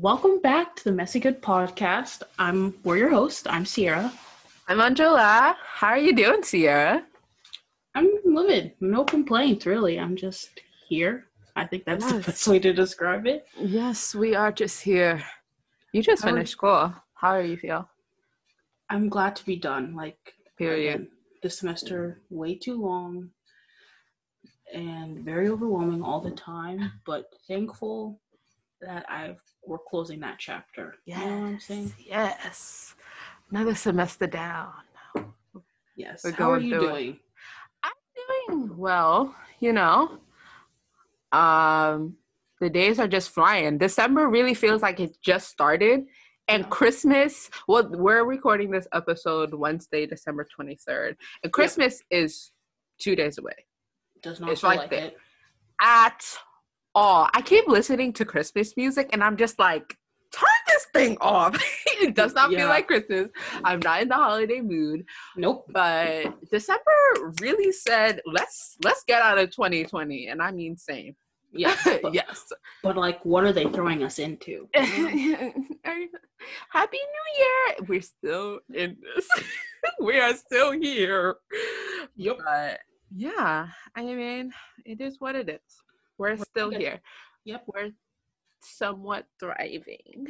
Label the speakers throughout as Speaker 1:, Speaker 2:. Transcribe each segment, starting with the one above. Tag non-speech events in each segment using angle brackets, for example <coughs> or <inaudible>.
Speaker 1: Welcome back to the Messy Good Podcast. I'm we're your host. I'm Sierra.
Speaker 2: I'm Angela. How are you doing, Sierra?
Speaker 1: I'm living. No complaints, really. I'm just here. I think that's the best way to describe it.
Speaker 2: Yes, we are just here. You just
Speaker 1: How
Speaker 2: finished school. How are you feel?
Speaker 1: I'm glad to be done. Like
Speaker 2: Period.
Speaker 1: this semester way too long and very overwhelming all the time, but thankful that I've we're closing that chapter. You know what I'm saying?
Speaker 2: Yes. Another semester down.
Speaker 1: Yes.
Speaker 2: We're
Speaker 1: How are you
Speaker 2: through it.
Speaker 1: doing?
Speaker 2: Doing well, you know. Um, the days are just flying. December really feels like it just started. And Christmas, well, we're recording this episode Wednesday, December 23rd. And Christmas is two days away.
Speaker 1: Does not
Speaker 2: It's
Speaker 1: feel
Speaker 2: like
Speaker 1: it.
Speaker 2: at all. I keep listening to Christmas music and I'm just like, turn this thing off. <laughs> it does not
Speaker 1: Yeah.
Speaker 2: feel like Christmas. I'm not in the holiday mood.
Speaker 1: Nope.
Speaker 2: But December really said, let's let's get out of 2020. And I mean same.
Speaker 1: Yes. <laughs> But,
Speaker 2: yes.
Speaker 1: but like what are they throwing us into? <laughs>
Speaker 2: Happy New Year. We're still in this. we are still here.
Speaker 1: Yep.
Speaker 2: But yeah, I mean, it is what it is. We're still
Speaker 1: good.
Speaker 2: here.
Speaker 1: Yep.
Speaker 2: We're somewhat thriving.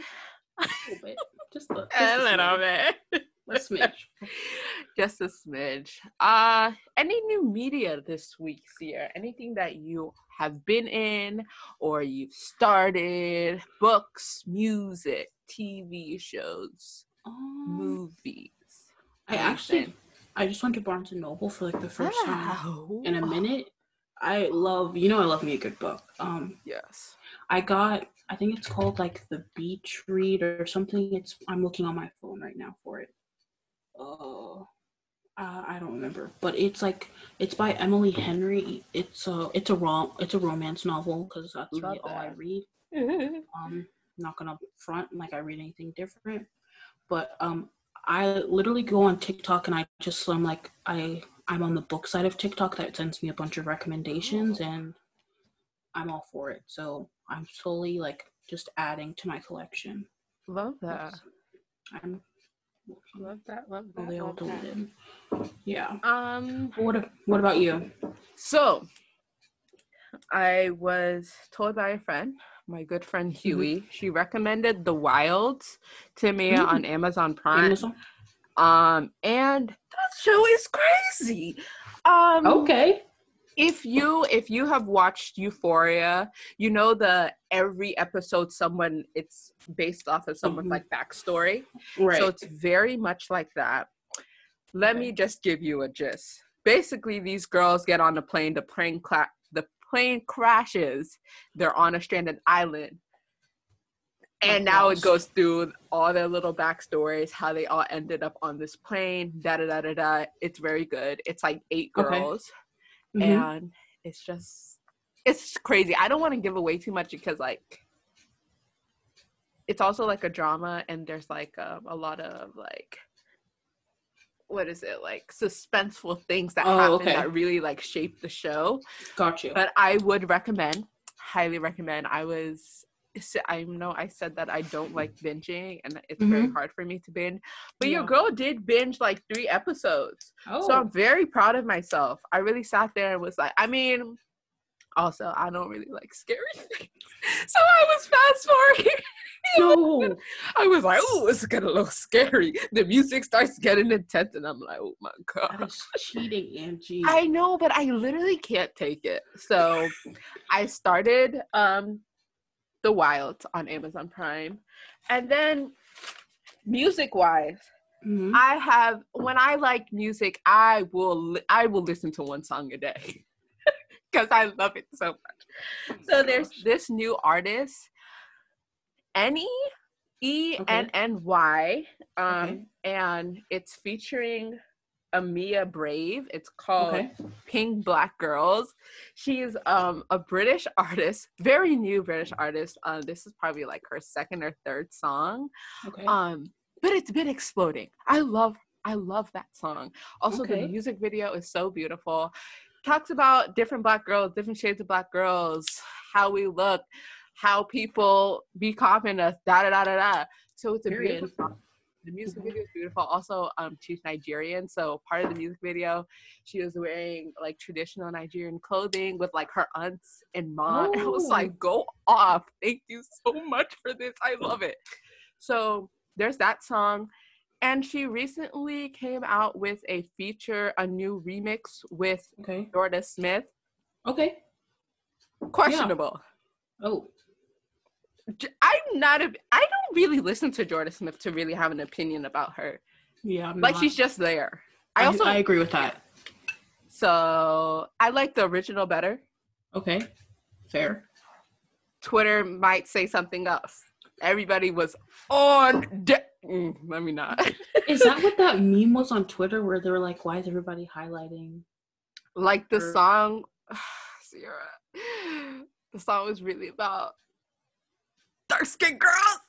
Speaker 1: A little bit. Just a, just <laughs>
Speaker 2: A
Speaker 1: a
Speaker 2: little
Speaker 1: smidge.
Speaker 2: bit.
Speaker 1: A smidge. <laughs>
Speaker 2: Just a smidge. Uh any new media this week, Sierra? Anything that you have been in or you've started? Books, music, TV shows,
Speaker 1: Um,
Speaker 2: movies.
Speaker 1: I actually, I just went to Barnes and Noble for like the first time in a minute. I love, you know, I love me a good book. Um,
Speaker 2: Yes.
Speaker 1: I got, I think it's called like the Beach Read or something. It's, I'm looking on my phone right now for it. Oh. uh, I don't remember, but it's like it's by Emily Henry. It's a, it's a rom, it's a romance novel because that's really all I read. <laughs> um not gonna front like i read anything different but um i literally go on tiktok and i just i'm like i i'm on the book side of tiktok that sends me a bunch of recommendations and i'm all for it so i'm slowly like just adding to my collection
Speaker 2: Love that.
Speaker 1: i'm
Speaker 2: Love that. Love that. love that.
Speaker 1: yeah
Speaker 2: Um
Speaker 1: what what about you
Speaker 2: So, I was told by a friend, my good friend
Speaker 1: Mm-hmm.
Speaker 2: Huey, she recommended The Wilds to me
Speaker 1: Mm.
Speaker 2: on Amazon Prime.
Speaker 1: Amazon?
Speaker 2: Um, and that show is crazy. Um,
Speaker 1: okay
Speaker 2: if you if you have watched Euphoria, you know the every episode someone it's based off of someone's
Speaker 1: Mhm.
Speaker 2: like backstory.
Speaker 1: right
Speaker 2: So it's very much like that. Let me just give you a gist. Basically, these girls get on the plane. The plane cla- the plane crashes. They're on a stranded island, and
Speaker 1: Like
Speaker 2: now
Speaker 1: Lost.
Speaker 2: it goes through all their little backstories, how they all ended up on this plane. Da da da da da. It's very good. It's like eight
Speaker 1: Okay.
Speaker 2: girls,
Speaker 1: Mhm.
Speaker 2: and it's just it's crazy. I don't want to give away too much because like it's also like a drama and there's like um, a lot of like what is it like suspenseful things that
Speaker 1: Oh,
Speaker 2: happen
Speaker 1: okay.
Speaker 2: that really like shape the show
Speaker 1: got you
Speaker 2: but i would recommend highly recommend i was i know i said that i don't like binging and it's very hard for me to binge but your
Speaker 1: Mm-hmm.
Speaker 2: Girl did binge like three episodes
Speaker 1: oh
Speaker 2: so I'm very proud of myself. I really sat there and was like, I mean, also I don't really like scary <laughs> things. So I was fast forwarding. <laughs>
Speaker 1: no
Speaker 2: I was like, oh, it's getting a little scary. The music starts getting intense, and I'm like, oh my god.
Speaker 1: cheating angie
Speaker 2: I know, but I literally can't take it. So I started um The Wild on Amazon Prime. And then music wise,
Speaker 1: Mhm.
Speaker 2: I have when I like music, I will I will listen to one song a day <laughs> because I love it so much. So there's this new artist, N-E, E N N Y, um,
Speaker 1: Okay.
Speaker 2: and it's featuring Amia Brave. It's called
Speaker 1: okay
Speaker 2: Peng Black Girls. She's um a British artist, very new British artist. Uh, this is probably like her second or third song.
Speaker 1: okay
Speaker 2: Um, but it's been exploding. I love I love that song. Also,
Speaker 1: Okay.
Speaker 2: the music video is so beautiful. Talks about different black girls, different shades of black girls, how we look, how people be copying us, da da da da da. So it's a
Speaker 1: Period.
Speaker 2: beautiful song. The music
Speaker 1: Mhm.
Speaker 2: video is beautiful. Also, um, she's Nigerian, so part of the music video, she was wearing like traditional Nigerian clothing with like her aunts and mom. And I was
Speaker 1: Oh.
Speaker 2: like, go off! Thank you so much for this. I love it. So there's that song, and she recently came out with a feature, a new remix with
Speaker 1: Okay.
Speaker 2: Jorja Smith.
Speaker 1: Okay.
Speaker 2: Questionable.
Speaker 1: Oh.
Speaker 2: I'm not a. I don't really listen to Jorja Smith to really have an opinion about her.
Speaker 1: Yeah. I'm
Speaker 2: Like
Speaker 1: not-
Speaker 2: she's just there. I
Speaker 1: I
Speaker 2: also
Speaker 1: I agree with that.
Speaker 2: so I like the original better.
Speaker 1: Okay. Fair.
Speaker 2: Twitter might say something else. Everybody was on. De- mm, let me not.
Speaker 1: Is that what that <laughs> meme was on Twitter where they were like, "Why is everybody highlighting?"
Speaker 2: like the
Speaker 1: Or-
Speaker 2: song, <sighs> Sierra. The song was really about dark skinned girls.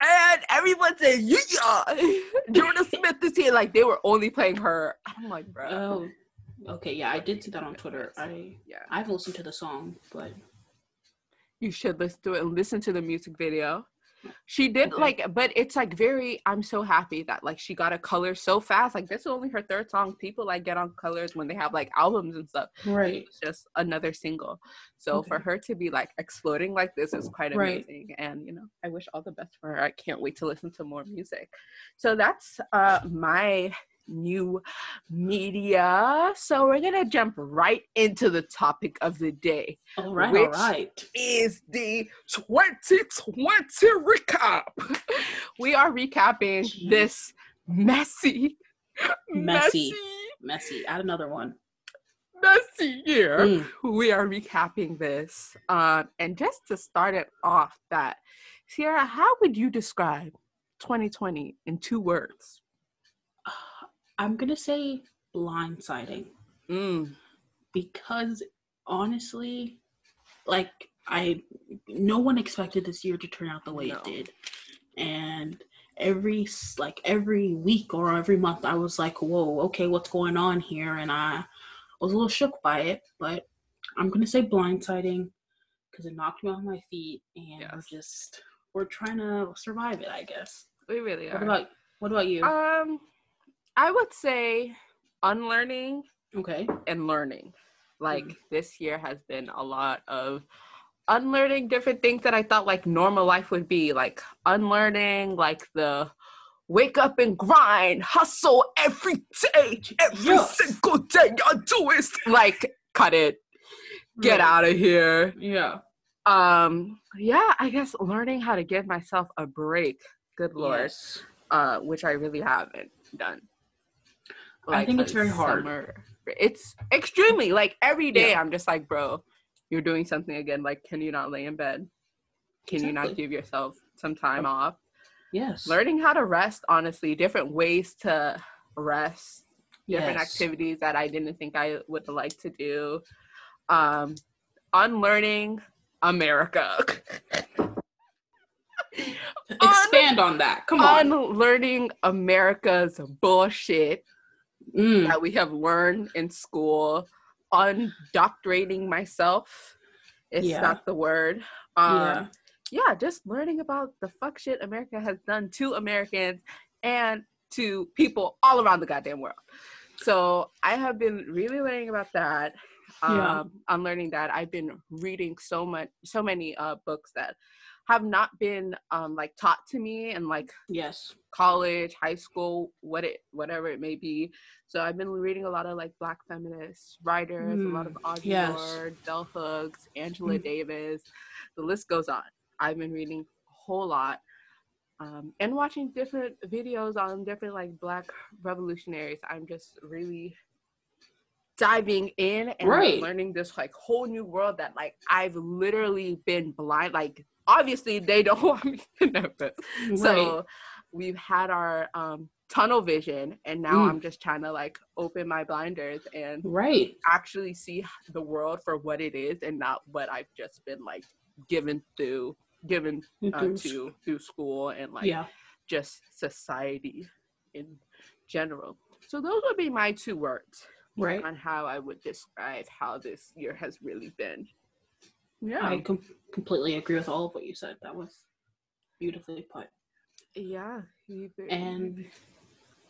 Speaker 2: And everyone said, yeah, <laughs> Jorja Smith is here. Like they were only playing her. I'm like, bro.
Speaker 1: Oh. Okay. Yeah, I did see that on Twitter. I
Speaker 2: yeah.
Speaker 1: I haven't listened to the song, but
Speaker 2: You should listen to it and listen to the music video. She did
Speaker 1: Okay.
Speaker 2: like, but it's like very. I'm so happy that like she got a color so fast. Like this is only her third song. People like get on colors when they have like albums and stuff.
Speaker 1: right.
Speaker 2: It's just another single. So for her to be like exploding like this is quite
Speaker 1: Right.
Speaker 2: amazing. And you know, I wish all the best for her. I can't wait to listen to more music. So that's uh my new media. So we're gonna jump right into the topic of the day.
Speaker 1: All right.
Speaker 2: Which-
Speaker 1: all right.
Speaker 2: Is the 2020 recap. <laughs> We are recapping this messy,
Speaker 1: Messy.
Speaker 2: messy,
Speaker 1: Messy. Add another one.
Speaker 2: messy year.
Speaker 1: Mm.
Speaker 2: we are recapping this. Um, and just to start it off, that Sierra, how would you describe 2020 in two words?
Speaker 1: I'm gonna say blindsiding
Speaker 2: Mm.
Speaker 1: because honestly, like I, no one expected this year to turn out the way
Speaker 2: No.
Speaker 1: it did, and every like every week or every month, I was like, "Whoa, okay, what's going on here?" And I was a little shook by it, but I'm gonna say blindsiding because it knocked me off my feet, and we're
Speaker 2: Yes.
Speaker 1: just we're trying to survive it, I guess.
Speaker 2: We really are.
Speaker 1: What about what about you?
Speaker 2: um, I would say unlearning
Speaker 1: okay.
Speaker 2: and learning. Like
Speaker 1: Mhm.
Speaker 2: this year has been a lot of unlearning different things that I thought like normal life would be, like unlearning like the wake up and grind, hustle every day, every
Speaker 1: Yes.
Speaker 2: single day. Y'all do it. Like cut it, get out of here.
Speaker 1: Yeah.
Speaker 2: Um, yeah, I guess learning how to give myself a break. Good lord,
Speaker 1: Yes.
Speaker 2: uh, which I really haven't done.
Speaker 1: I think it's very hard.
Speaker 2: summer- It's extremely like every day.
Speaker 1: Yeah.
Speaker 2: I'm just like, bro, you're doing something again. Like, can you not lay in bed? Can you not give yourself some time off?
Speaker 1: Yes.
Speaker 2: Learning how to rest, honestly, different ways to rest, different
Speaker 1: Yes.
Speaker 2: activities that I didn't think I would like to do. Um, unlearning America. <laughs>
Speaker 1: Expand on that. Come on.
Speaker 2: Unlearning America's bullshit
Speaker 1: Mm,
Speaker 2: that we have learned in school, undoctorating myself. Is
Speaker 1: Yeah.
Speaker 2: that the word? Um,
Speaker 1: yeah.
Speaker 2: yeah, just learning about the fuck shit America has done to Americans and to people all around the goddamn world. So I have been really learning about that. Um,
Speaker 1: Yeah.
Speaker 2: I'm learning that I've been reading so much, so many uh, books that have not been um, like taught to me and like
Speaker 1: Yes.
Speaker 2: college, high school, what it, whatever it may be. So I've been reading a lot of like Black feminist writers, a lot of Audre
Speaker 1: yes.
Speaker 2: Lorde, Bell Hooks, Angela
Speaker 1: Mm.
Speaker 2: Davis. The list goes on. I've been reading a whole lot um, and watching different videos on different like Black revolutionaries. I'm just really diving in and like, learning this like whole new world that like I've literally been blind. Like obviously they don't <laughs> want me to know this. So we've had our um, tunnel vision, and now
Speaker 1: Mm.
Speaker 2: I'm just trying to like open my blinders and
Speaker 1: right.
Speaker 2: actually see the world for what it is, and not what I've just been like given through given uh,
Speaker 1: Through
Speaker 2: to through school and like
Speaker 1: yeah.
Speaker 2: just society in general. So those would be my two words
Speaker 1: Right.
Speaker 2: on how I would describe how this year has really been. Yeah.
Speaker 1: I com- completely agree with all of what you said. That was beautifully put.
Speaker 2: yeah. he-
Speaker 1: And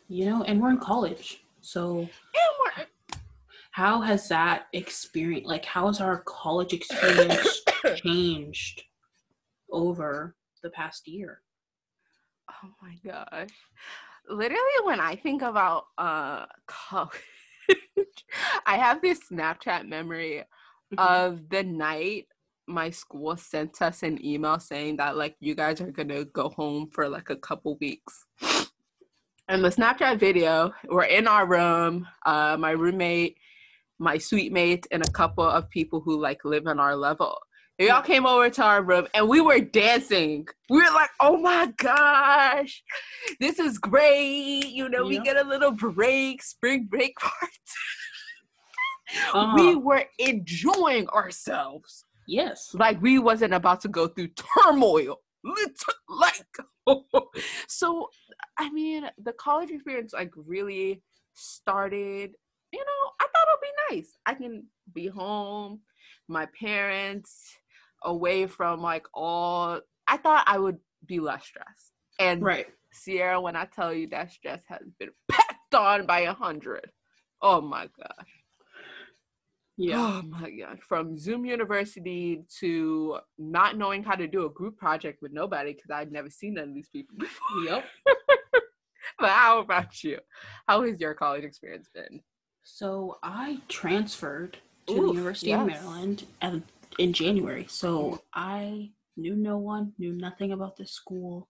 Speaker 1: you know, and we're in college, so how has that experience like how has our college experience <coughs> changed over the past year
Speaker 2: Oh my gosh. Literally when I think about uh college, <laughs> I have this Snapchat memory of the night my school sent us an email saying that like you guys are gonna go home for like a couple weeks. And the Snapchat video, we're in our room, uh my roommate, my suite mate, and a couple of people who like live on our level. They all came over to our room and we were dancing. We were like, oh my gosh, this is great. You know, we get a little break, spring break <laughs> part.
Speaker 1: Uh,
Speaker 2: we were enjoying ourselves
Speaker 1: yes.
Speaker 2: Like we wasn't about to go through turmoil. Like <laughs> so i mean the college experience like really started you know i thought it'd be nice. I can be home my parents away from like all i thought i would be less stressed. And
Speaker 1: right.
Speaker 2: Sierra when i tell you that stress has been packed on by a hundred oh my gosh
Speaker 1: yeah
Speaker 2: Oh my god. From Zoom University to not knowing how to do a group project with nobody because I'd never seen none of these people <laughs> before.
Speaker 1: yep
Speaker 2: But how about you? How has your college experience been?
Speaker 1: so i transferred to the university of maryland and in january so i knew no one knew nothing about this school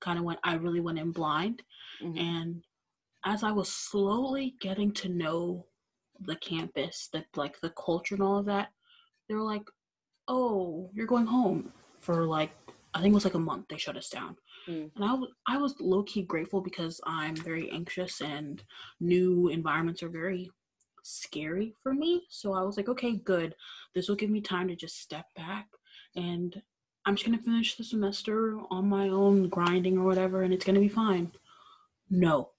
Speaker 1: kind of went i really went in blind
Speaker 2: Mhm.
Speaker 1: and as i was slowly getting to know the campus the like the culture and all of that they were like oh you're going home for like i think it was like a month they shut us down.
Speaker 2: Mm.
Speaker 1: and I was I was low-key grateful because i'm very anxious and new environments are very scary for me. So i was like okay good. This will give me time to just step back and i'm just going to finish the semester on my own grinding or whatever and it's going to be fine. No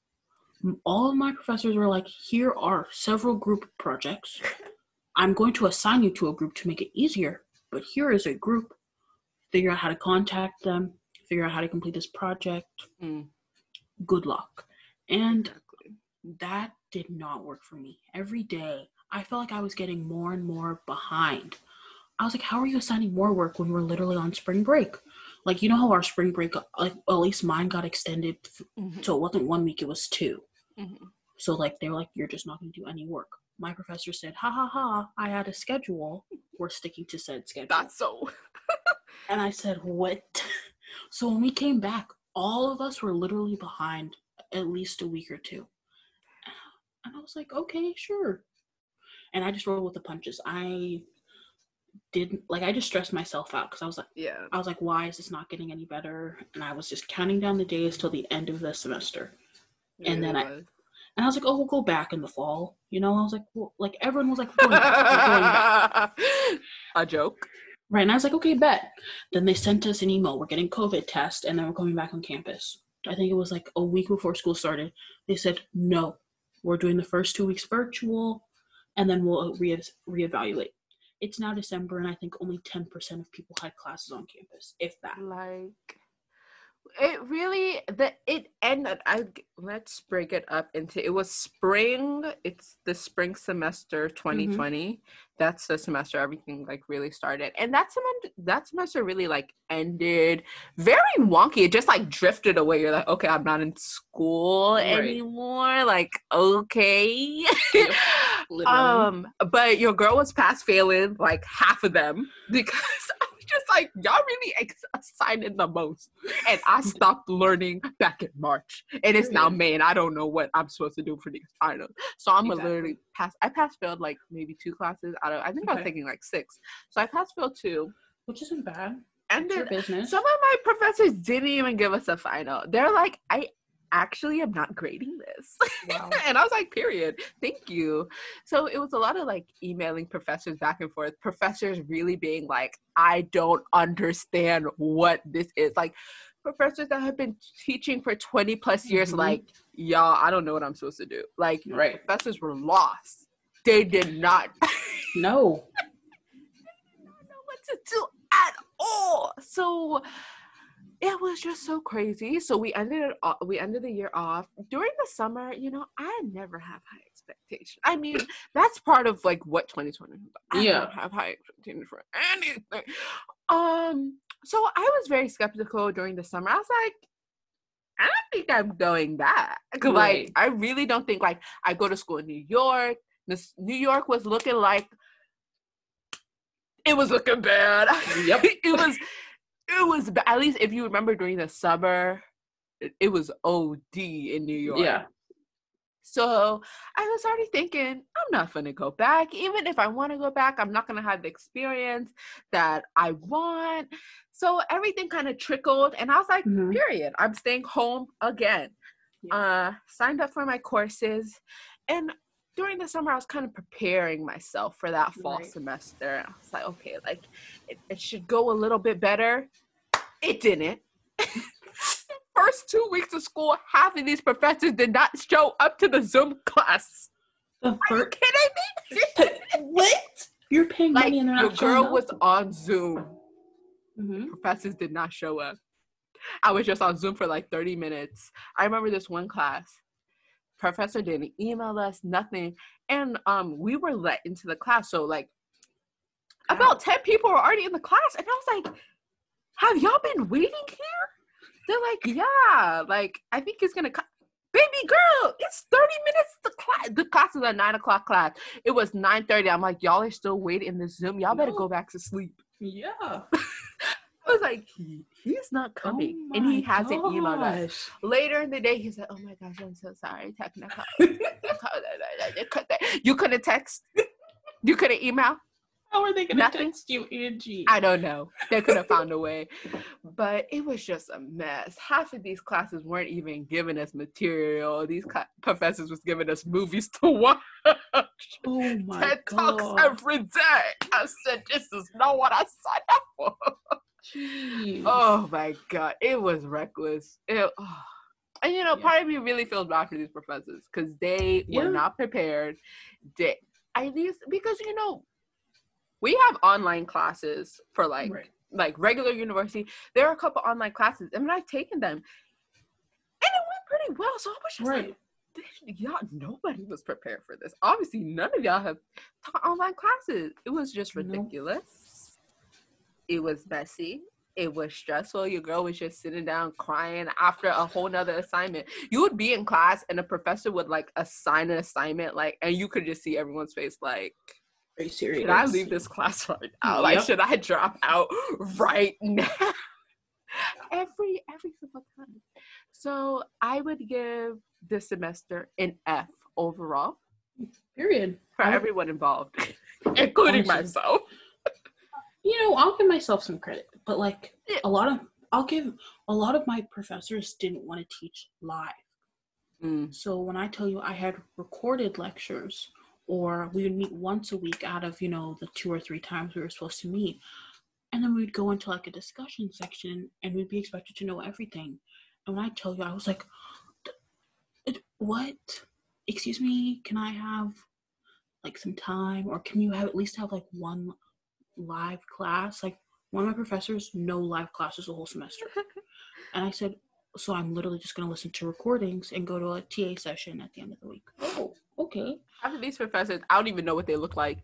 Speaker 1: all of my professors were like here are several group projects i'm going to assign you to a group to make it easier but here is a group figure out how to contact them figure out how to complete this project
Speaker 2: Mm.
Speaker 1: good luck and that did not work for me. Every day, I felt like I was getting more and more behind. I was like, how are you assigning more work when we're literally on spring break? Like, you know how our spring break, like, well, at least mine got extended,
Speaker 2: Mhm.
Speaker 1: so it wasn't one week, it was two.
Speaker 2: Mhm.
Speaker 1: So, like, they were like, you're just not going to do any work. My professor said, ha ha ha, I had a schedule. We're sticking to said schedule.
Speaker 2: That's so. <laughs>
Speaker 1: And I said, What? <laughs> so when we came back, all of us were literally behind at least a week or two. And I was like, Okay, sure. And I just rolled with the punches. I didn't like I just stressed myself out because I was like
Speaker 2: Yeah.
Speaker 1: I was like, why is this not getting any better? And I was just counting down the days till the end of the semester.
Speaker 2: It
Speaker 1: And then
Speaker 2: really
Speaker 1: I-
Speaker 2: was.
Speaker 1: And I was like, oh, we'll go back in the fall. You know, I was like, well, like everyone was like, going back, going back. <laughs>
Speaker 2: a joke.
Speaker 1: Right. And I was like, okay, bet. Then they sent us an email. We're getting COVID test and then we're coming back on campus. I think it was like a week before school started. They said, no, we're doing the first two weeks virtual and then we'll re- reevaluate. It's now December and I think only 10% of people had classes on campus, if that.
Speaker 2: like it really the it ended i let's break it up into it was spring it's the spring semester 2020 that's the semester everything like really started. And that semester that semester really like ended very wonky. It just like drifted away. You're like okay i'm not in school
Speaker 1: Right.
Speaker 2: anymore. Like okay.
Speaker 1: Yep, <laughs>
Speaker 2: um but your girl was past failing like half of them <laughs> because <laughs> just like y'all really ex- assigned the most. And i <laughs> stopped learning back in march. And it's now may and i don't know what i'm supposed to do for these finals. So i'm
Speaker 1: Exactly.
Speaker 2: literally pass i passed failed like maybe two classes out of i think i was taking like six. So i passed failed two.
Speaker 1: Which isn't bad.
Speaker 2: and then
Speaker 1: business.
Speaker 2: some of my professors didn't even give us a final. They're like i actually am not grading this
Speaker 1: Wow. <laughs>
Speaker 2: and I was like, period. Thank you. So it was a lot of like emailing professors back and forth, professors really being like, I don't understand what this is. Like professors that have been teaching for 20 plus years,
Speaker 1: Mhm.
Speaker 2: like, y'all, I don't know what I'm supposed to do. Like
Speaker 1: Right.
Speaker 2: professors were lost. They did not <laughs>
Speaker 1: No. <laughs>
Speaker 2: know what to do at all. So it was just so crazy. So we ended it. off- We ended the year off during the summer. You know, I never have high expectations. I mean, <laughs> that's part of like what 2020. I
Speaker 1: Yeah.
Speaker 2: don't have high expectations for anything. Um. So I was very skeptical during the summer. I was like, I don't think I'm going back. <laughs> Like, I really don't think like I go to school in New York. This New York was looking like it was looking bad. <laughs>
Speaker 1: Yep.
Speaker 2: it was it was at least if you remember during the summer, it, it was OD in New York.
Speaker 1: Yeah.
Speaker 2: So I was already thinking, I'm not gonna go back. Even if I want to go back, I'm not gonna have the experience that I want. So everything kind of trickled, and I was like,
Speaker 1: Mhm.
Speaker 2: period. I'm staying home again. Uh, signed up for my courses, and during the summer, I was kind of preparing myself for that fall
Speaker 1: Right.
Speaker 2: semester. I was like, okay, like it, it should go a little bit better. It didn't. <laughs> First two weeks of school, half of these professors did not show up to the Zoom class.
Speaker 1: The
Speaker 2: Are you
Speaker 1: fir-
Speaker 2: kidding me?
Speaker 1: what? You're paying
Speaker 2: like
Speaker 1: money and they're
Speaker 2: the
Speaker 1: not showing
Speaker 2: girl
Speaker 1: up?
Speaker 2: was on Zoom.
Speaker 1: Mhm.
Speaker 2: professors did not show up. I was just on Zoom for like 30 minutes. I remember this one class. Professor didn't email us, nothing. And um we were let into the class. So like about 10 people were already in the class. And I was like, have y'all been waiting here? They're like, yeah, like I think it's gonna come. Baby girl, it's 30 minutes to class. The class is a nine o'clock class. It was 9:30. I'm like, y'all are still waiting in this Zoom. Y'all better
Speaker 1: No.
Speaker 2: go back to sleep. <laughs>
Speaker 1: Yeah.
Speaker 2: I was like, he, he's not oh coming, and he
Speaker 1: Oh
Speaker 2: hasn't emailed us. Later in the day, he said, "Oh my gosh, I'm so sorry, technical. <laughs> you couldn't text, you couldn't email.
Speaker 1: How are they gonna
Speaker 2: Nothing.
Speaker 1: text you, Angie?
Speaker 2: I don't know. They could have found a way, but it was just a mess. Half of these classes weren't even giving us material. These cla professors was giving us movies to watch,
Speaker 1: oh my
Speaker 2: TED talks every day. I said, "This is not what I signed up for."
Speaker 1: Jeez.
Speaker 2: Oh my god, it was reckless. It, oh. And you know,
Speaker 1: Yeah.
Speaker 2: part of me really feels bad for these professors because they were not prepared. They at least because you know, we have online classes for like
Speaker 1: Right.
Speaker 2: like regular university. There are a couple online classes, and I've taken them, and it went pretty well. So I was just
Speaker 1: Right.
Speaker 2: like, y'all, nobody was prepared for this. Obviously, none of y'all have taught online classes. It was just ridiculous. It was messy. It was stressful. Your girl was just sitting down crying after a whole nother assignment. You would be in class and a professor would like assign an assignment, like, and you could just see everyone's face like,
Speaker 1: Are you serious?
Speaker 2: should I leave this class <laughs> right now? Like, should I drop out right <laughs> now? every every single time. So I would give this semester an F overall
Speaker 1: Period.
Speaker 2: for
Speaker 1: I would-
Speaker 2: everyone involved, <laughs> including
Speaker 1: Honestly.
Speaker 2: myself.
Speaker 1: you know, I'll give myself some credit, but like a lot of, I'll give a lot of my professors didn't want to teach live.
Speaker 2: Mm,
Speaker 1: So when I tell you I had recorded lectures, or we would meet once a week out of you know the two or three times we were supposed to meet, and then we'd go into like a discussion section, and we'd be expected to know everything. And when I tell you, I was like, "What? Excuse me? Can I have like some time, or can you have at least have like one live class? Like one of my professors, no live classes the whole semester." <laughs> And I said, so I'm literally just gonna listen to recordings and go to a TA session at the end of the week. Oh, okay.
Speaker 2: Half of these professors, I don't even know what they look like.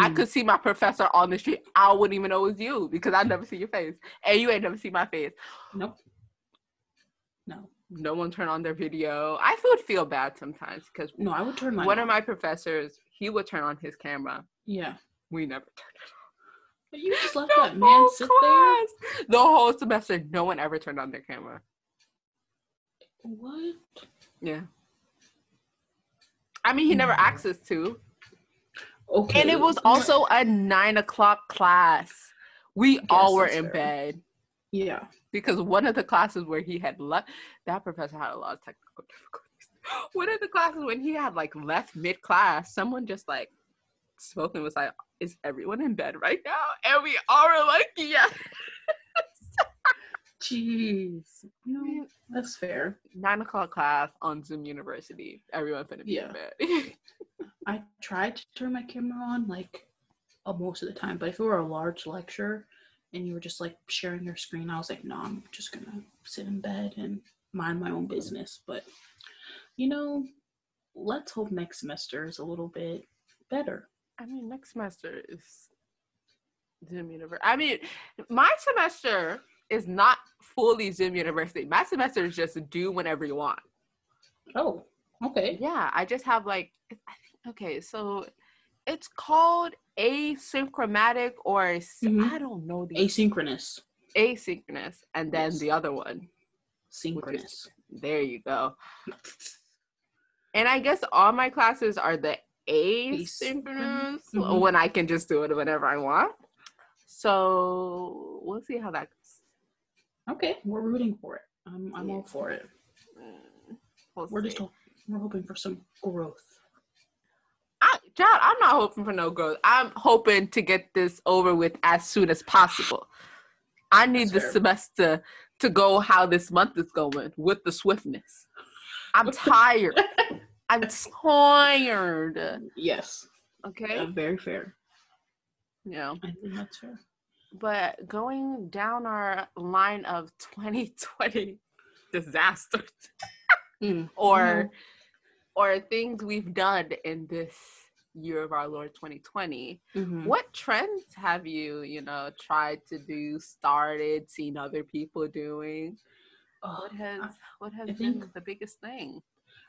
Speaker 2: I
Speaker 1: Mm,
Speaker 2: could see my professor on the street. I wouldn't even know it was you because I never see your face, and you ain't never see my face.
Speaker 1: Nope. No.
Speaker 2: No one turned on their video. I would feel bad sometimes because
Speaker 1: No, I would turn my
Speaker 2: one of my professors, he would turn on his camera.
Speaker 1: Yeah.
Speaker 2: We never turned it
Speaker 1: But you just let
Speaker 2: on.
Speaker 1: that man sit there.
Speaker 2: The whole semester, no one ever turned on their camera.
Speaker 1: What?
Speaker 2: Yeah. I mean, he never
Speaker 1: Mm.
Speaker 2: asked us to.
Speaker 1: Okay.
Speaker 2: And it was also a nine o'clock class. We
Speaker 1: Guess
Speaker 2: all were in
Speaker 1: fair.
Speaker 2: bed
Speaker 1: Yeah.
Speaker 2: because one of the classes where he had left, that professor had a lot of technical <laughs> difficulties. One of the classes when he had like left mid class, someone just like spoke and was like, "Is everyone in bed right now?" And we all were like, "Yeah." <laughs>
Speaker 1: Jeez. You know, that's fair.
Speaker 2: Nine o'clock class on Zoom University. Everyone finna be
Speaker 1: Yeah.
Speaker 2: in bed. <laughs>
Speaker 1: I tried to turn my camera on like uh, most of the time. But if it were a large lecture and you were just like sharing your screen, I was like, no, I'm just gonna sit in bed and mind my own business. But you know, let's hope next semester is a little bit better.
Speaker 2: I mean, next semester is Zoom University. I mean, my semester is not fully Zoom University. My semester is just do whenever you want.
Speaker 1: Oh, okay.
Speaker 2: Yeah, I just have like, okay, so it's called asynchramatic or
Speaker 1: Mhm.
Speaker 2: I don't know the
Speaker 1: Asynchronous,
Speaker 2: asynchronous, and then
Speaker 1: Yes.
Speaker 2: the other one.
Speaker 1: synchronous.
Speaker 2: There you go. And I guess all my classes are the asynchronous
Speaker 1: Mhm.
Speaker 2: when I can just do it whenever I want. So we'll see how that goes.
Speaker 1: Okay, we're rooting for it. I'm, I'm all for it.
Speaker 2: Mm, We'll
Speaker 1: We're just
Speaker 2: see.
Speaker 1: ho- we're hoping for some growth.
Speaker 2: I, John, I'm not hoping for no growth. I'm hoping to get this over with as soon as possible. I need the semester to go how this month is going with the swiftness. I'm <laughs> tired. I'm tired.
Speaker 1: Yes,
Speaker 2: Okay.
Speaker 1: uh, very fair.
Speaker 2: Know,
Speaker 1: I think that's fair.
Speaker 2: but going down our line of 2020 disasters
Speaker 1: Mm, <laughs>
Speaker 2: or
Speaker 1: Mhm.
Speaker 2: or things we've done in this year of our Lord 2020.
Speaker 1: mhm.
Speaker 2: What trends have you, you know, tried to do, started, seen other people doing?
Speaker 1: Oh,
Speaker 2: What has what has
Speaker 1: I
Speaker 2: been
Speaker 1: think-
Speaker 2: the biggest thing?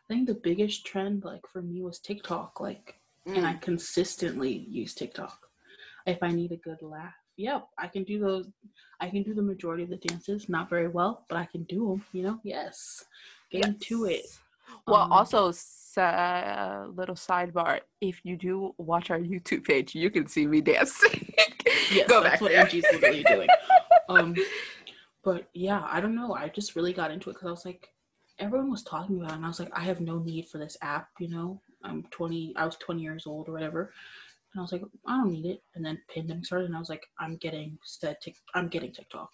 Speaker 1: I think the biggest trend, like for me, was TikTok. Like, and I
Speaker 2: Mm,
Speaker 1: consistently use TikTok. If I need a good laugh, yep, I can do those. I can do the majority of the dances, not very well, but I can do them. You know, yes, get into it.
Speaker 2: Well,
Speaker 1: Um,
Speaker 2: also, uh, little sidebar: if you do watch our YouTube page, you can see me dancing. <laughs>
Speaker 1: Yes,
Speaker 2: Go
Speaker 1: that's
Speaker 2: back
Speaker 1: what
Speaker 2: there.
Speaker 1: Angie's literally doing. <laughs> Um, but yeah, I don't know. I just really got into it because I was like, everyone was talking about it, and I was like, I have no need for this app. You know, I'm 20. I was 20 years old or whatever, and I was like, I don't need it. And then pandemic started, and I was like, I'm getting said. Tik- I'm getting TikTok,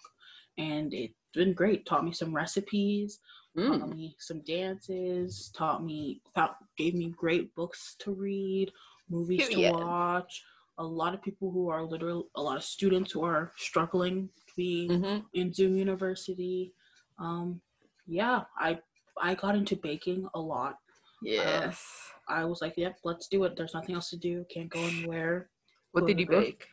Speaker 1: and it's been great. Taught me some recipes, taught
Speaker 2: Mm,
Speaker 1: me some dances, taught me, found, gave me great books to read, movies
Speaker 2: Period.
Speaker 1: to watch. A lot of people who are literally, a lot of students who are struggling to be
Speaker 2: mhm.
Speaker 1: in Zoom University. Um, yeah, I I got into baking a lot.
Speaker 2: Yes.
Speaker 1: I was like, yep, let's do it. There's nothing else to do. Can't go anywhere.
Speaker 2: what did you bake?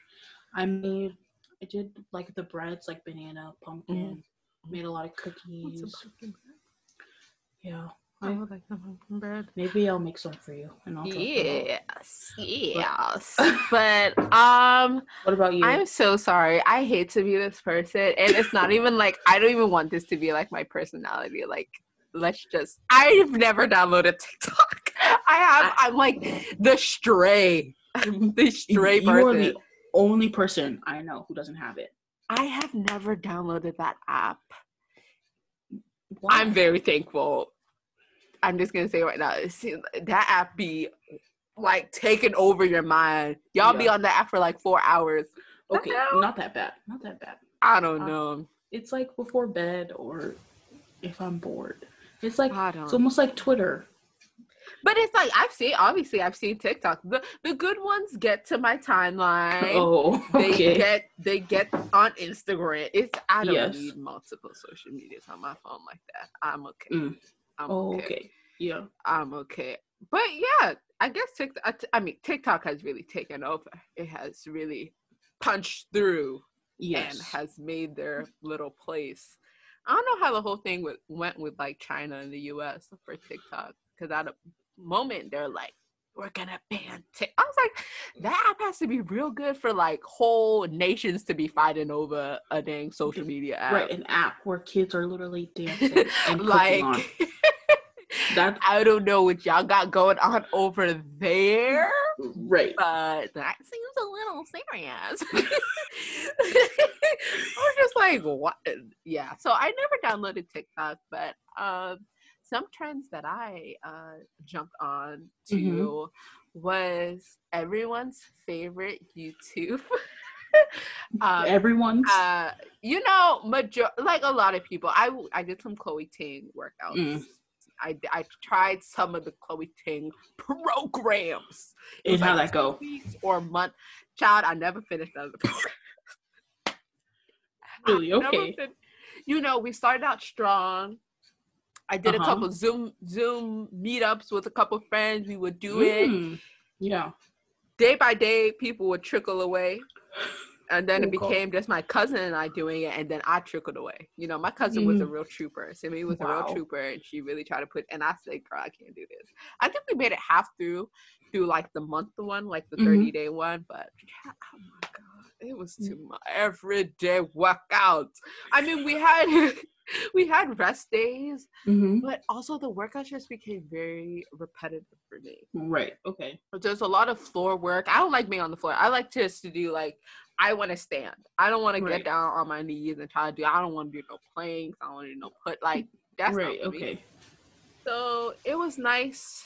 Speaker 1: I made, I did like the breads, like banana, pumpkin. Made a lot of cookies. Yeah,
Speaker 2: I would like some pumpkin bread.
Speaker 1: maybe I'll make some for you, and I'll drop them off.
Speaker 2: Yes, yes. <laughs> but um,
Speaker 1: What about you?
Speaker 2: I'm so sorry. I hate to be this person, and it's not even like I don't even want this to be like my personality. Like, let's just. I've never downloaded TikTok. <laughs> I have. I'm like the stray. The stray person.
Speaker 1: you are the only person I know who doesn't have it.
Speaker 2: I have never downloaded that app. I'm very thankful. I'm just gonna say right now, see, that app be like taking over your mind. Y'all be on that app for like four hours.
Speaker 1: okay. Not that bad. Not that bad.
Speaker 2: I don't
Speaker 1: Uh,
Speaker 2: know.
Speaker 1: It's like before bed or if I'm bored. It's like it's almost like Twitter.
Speaker 2: but it's like I've seen. Obviously, I've seen TikTok. The the good ones get to my timeline.
Speaker 1: Oh, <laughs>
Speaker 2: They get they get on Instagram. It's I don't
Speaker 1: Yes.
Speaker 2: need multiple social medias on my phone like that. I'm okay.
Speaker 1: Mm.
Speaker 2: I'm
Speaker 1: oh,
Speaker 2: okay.
Speaker 1: okay. Yeah.
Speaker 2: I'm okay. But yeah, I guess TikTok. I mean, TikTok has really taken over. It has really punched through
Speaker 1: Yes.
Speaker 2: and has made their little place. I don't know how the whole thing with, went with like China and the U.S. for TikTok because at a moment they're like, "We're gonna ban Tik." I was like, that app has to be real good for like whole nations to be fighting over a dang social media app.
Speaker 1: right, an app where kids are literally dancing <laughs> and
Speaker 2: like. <laughs>
Speaker 1: That
Speaker 2: I don't know what y'all got going on over there,
Speaker 1: right.
Speaker 2: but that seems a little serious. <laughs> I was just like, what? Yeah. So I never downloaded TikTok, but um, some trends that I uh, jumped on to
Speaker 1: Mhm.
Speaker 2: was everyone's favorite YouTube. <laughs> um,
Speaker 1: Everyone's
Speaker 2: uh, you know, major like a lot of people. I I did some Chloe Ting workouts.
Speaker 1: Mm.
Speaker 2: I I tried some of the Chloe Ting programs. It
Speaker 1: and how
Speaker 2: like
Speaker 1: that go.
Speaker 2: Weeks or month. Child, I never finished another program. <laughs>
Speaker 1: Really? Okay.
Speaker 2: fin- you know, we started out strong. I did a
Speaker 1: Uh-huh.
Speaker 2: couple Zoom Zoom meetups with a couple friends. We would do it
Speaker 1: Mm. Yeah.
Speaker 2: day by day. People would trickle away, and then it became just my cousin and I doing it, and then I trickled away. You know, my cousin was a
Speaker 1: Mm.
Speaker 2: real trooper. Simi was a real trooper, and she really tried to put. And I said, "Girl, I can't do this." I think we made it half through, through like the month one, like the
Speaker 1: Mhm.
Speaker 2: thirty day one. But oh my god, it was
Speaker 1: Mm.
Speaker 2: too much. Every day workouts. I mean, we had <laughs> we had rest days,
Speaker 1: hmm
Speaker 2: but also the workouts just became very repetitive for me.
Speaker 1: Right. Okay.
Speaker 2: But there's a lot of floor work. I don't like being on the floor. I like just to do like I want to stand. I don't want to get down on my knees and try to do. I don't want to do no planks. I don't want to do no put like that's not
Speaker 1: right.
Speaker 2: for me.
Speaker 1: Okay.
Speaker 2: So it was nice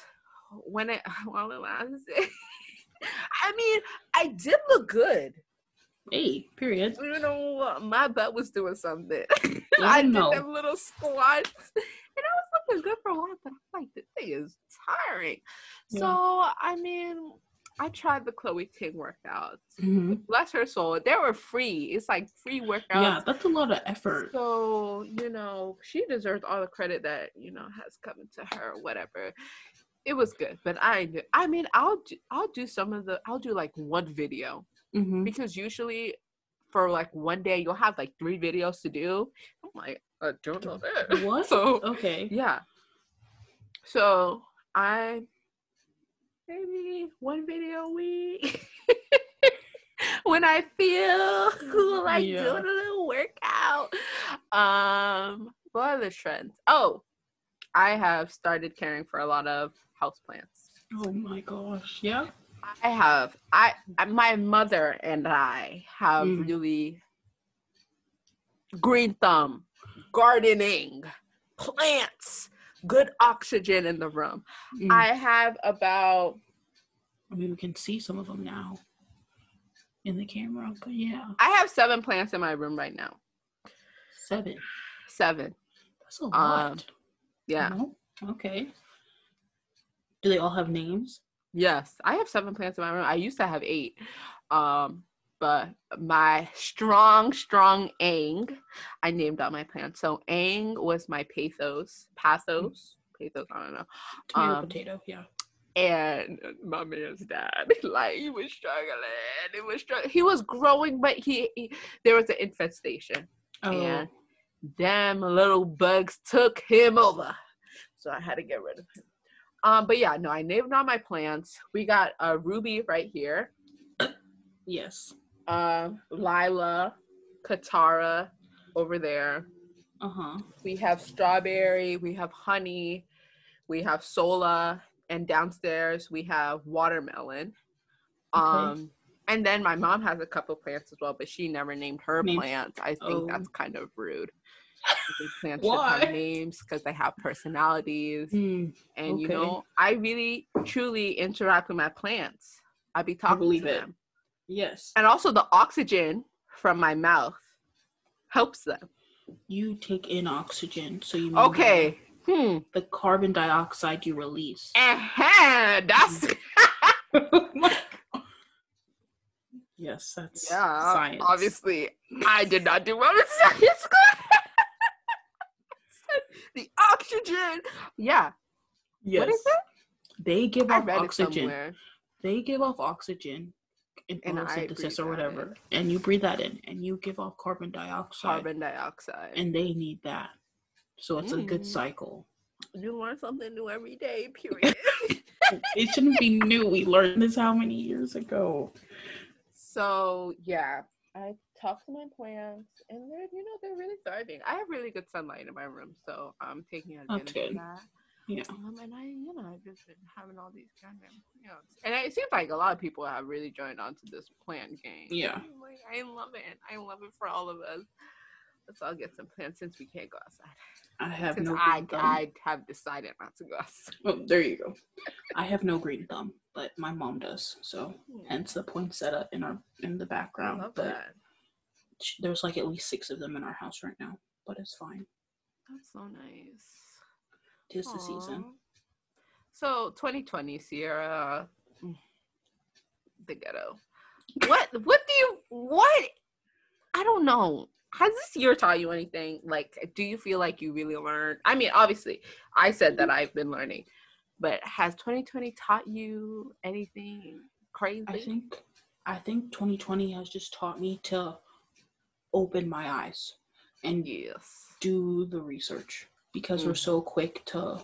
Speaker 2: when it <laughs> while it lasted. I mean, I did look good.
Speaker 1: Hey. Period.
Speaker 2: You know, my butt was doing something. <laughs> I did
Speaker 1: know.
Speaker 2: them little squats, and I was looking good for a while. But I'm like, this thing is tiring.
Speaker 1: Yeah.
Speaker 2: So I mean, I tried the Chloe Ting workouts.
Speaker 1: hmm
Speaker 2: Bless her soul, they were free. It's like free workouts.
Speaker 1: Yeah, that's a lot of effort.
Speaker 2: So you know, she deserves all the credit that you know has come to her. Whatever. It was good, but I, I mean, I'll do, I'll do some of the, I'll do like one video
Speaker 1: hmm
Speaker 2: because usually for like one day you'll have like three videos to do. I'm like, I don't know that.
Speaker 1: What? <laughs>
Speaker 2: So
Speaker 1: Okay.
Speaker 2: yeah. So I maybe one video a week <laughs> when I feel <laughs> like
Speaker 1: Yeah.
Speaker 2: doing a little workout. Um, what are the trends? Oh, I have started caring for a lot of houseplants.
Speaker 1: Oh my gosh. Yeah.
Speaker 2: I have. I I- my mother and I have
Speaker 1: Mm.
Speaker 2: really green thumb, gardening, plants, good oxygen in the room.
Speaker 1: Mm.
Speaker 2: I have about
Speaker 1: I mean, we can see some of them now in the camera, but yeah,
Speaker 2: I have seven plants in my room right now.
Speaker 1: seven.
Speaker 2: Seven.
Speaker 1: That's a lot.
Speaker 2: Um, Yeah.
Speaker 1: No? Okay. Do they all have names?
Speaker 2: Yes. I have seven plants in my room. I used to have eight. Um but my strong, strong Ang, I named out my plants. So Ang was my pathos, pathos, pathos. I don't know.
Speaker 1: Tomato
Speaker 2: Um,
Speaker 1: potato. Yeah.
Speaker 2: and my man's dad <laughs> like he was struggling he was struggling he was growing but he, he there was an infestation
Speaker 1: Oh.
Speaker 2: and them little bugs took him over so i had to get rid of him um but yeah no i named all my plants we got a ruby right here
Speaker 1: yes.
Speaker 2: Um lila katara over there
Speaker 1: Uh huh.
Speaker 2: we have strawberry, we have honey, we have sola, and downstairs we have watermelon.
Speaker 1: Okay.
Speaker 2: Um, and then my mom has a couple plants as well, but she never named her
Speaker 1: Names-
Speaker 2: plants. I think
Speaker 1: Oh.
Speaker 2: that's kind of rude. I <laughs> plants should have names because they have personalities.
Speaker 1: Hmm.
Speaker 2: And you know, I really truly interact with my plants. I be talking
Speaker 1: believe
Speaker 2: to
Speaker 1: it. Yes.
Speaker 2: And also the oxygen from my mouth helps them.
Speaker 1: You take in oxygen, so you.
Speaker 2: Okay. Hmm.
Speaker 1: The carbon dioxide you release.
Speaker 2: Uh-huh. That's <laughs> <laughs>
Speaker 1: yes, that's
Speaker 2: yeah.
Speaker 1: science.
Speaker 2: Obviously, I did not do well in <laughs> science class. the oxygen. Yeah.
Speaker 1: Yes.
Speaker 2: What is it?
Speaker 1: They give
Speaker 2: I
Speaker 1: off oxygen. They give off oxygen in
Speaker 2: And
Speaker 1: photosynthesis or whatever, and you breathe that in, and you give off carbon dioxide,
Speaker 2: Carbon dioxide.
Speaker 1: and they need that. So it's a good
Speaker 2: Mm.
Speaker 1: cycle.
Speaker 2: you learn something new every day. <laughs> Period. <laughs>
Speaker 1: It shouldn't be new. We learned this how many years ago?
Speaker 2: so yeah, I talk to my plants, and they're you know they're really thriving. I have really good sunlight in my room, so I'm taking advantage of that.
Speaker 1: Yeah.
Speaker 2: Um, and I, you know, I've just been having all these goddamn plants. And it seems like a lot of people have really joined onto this plant game.
Speaker 1: Yeah.
Speaker 2: I'm like, I love it. I love it for all of us. Let's all get some plants since we can't go outside.
Speaker 1: I have
Speaker 2: Since
Speaker 1: no
Speaker 2: I,
Speaker 1: green thumb.
Speaker 2: I have decided not to go outside.
Speaker 1: Oh, there you go. I have no green thumb, but my mom does. So hence the poinsettia in our in the
Speaker 2: I
Speaker 1: background.
Speaker 2: love
Speaker 1: but
Speaker 2: that.
Speaker 1: there's like at least six of them in our house right now, but it's fine.
Speaker 2: That's so nice.
Speaker 1: Tis the season.
Speaker 2: So 2020, Sierra, the ghetto. what what do you what I don't know. Has this year taught you anything? Like, do you feel like you really learned? I mean, obviously, I said that I've been learning, but has 2020 taught you anything crazy?
Speaker 1: I think I think 2020 has just taught me to open my eyes and
Speaker 2: yes.
Speaker 1: do the research because we're
Speaker 2: Mhm.
Speaker 1: so quick to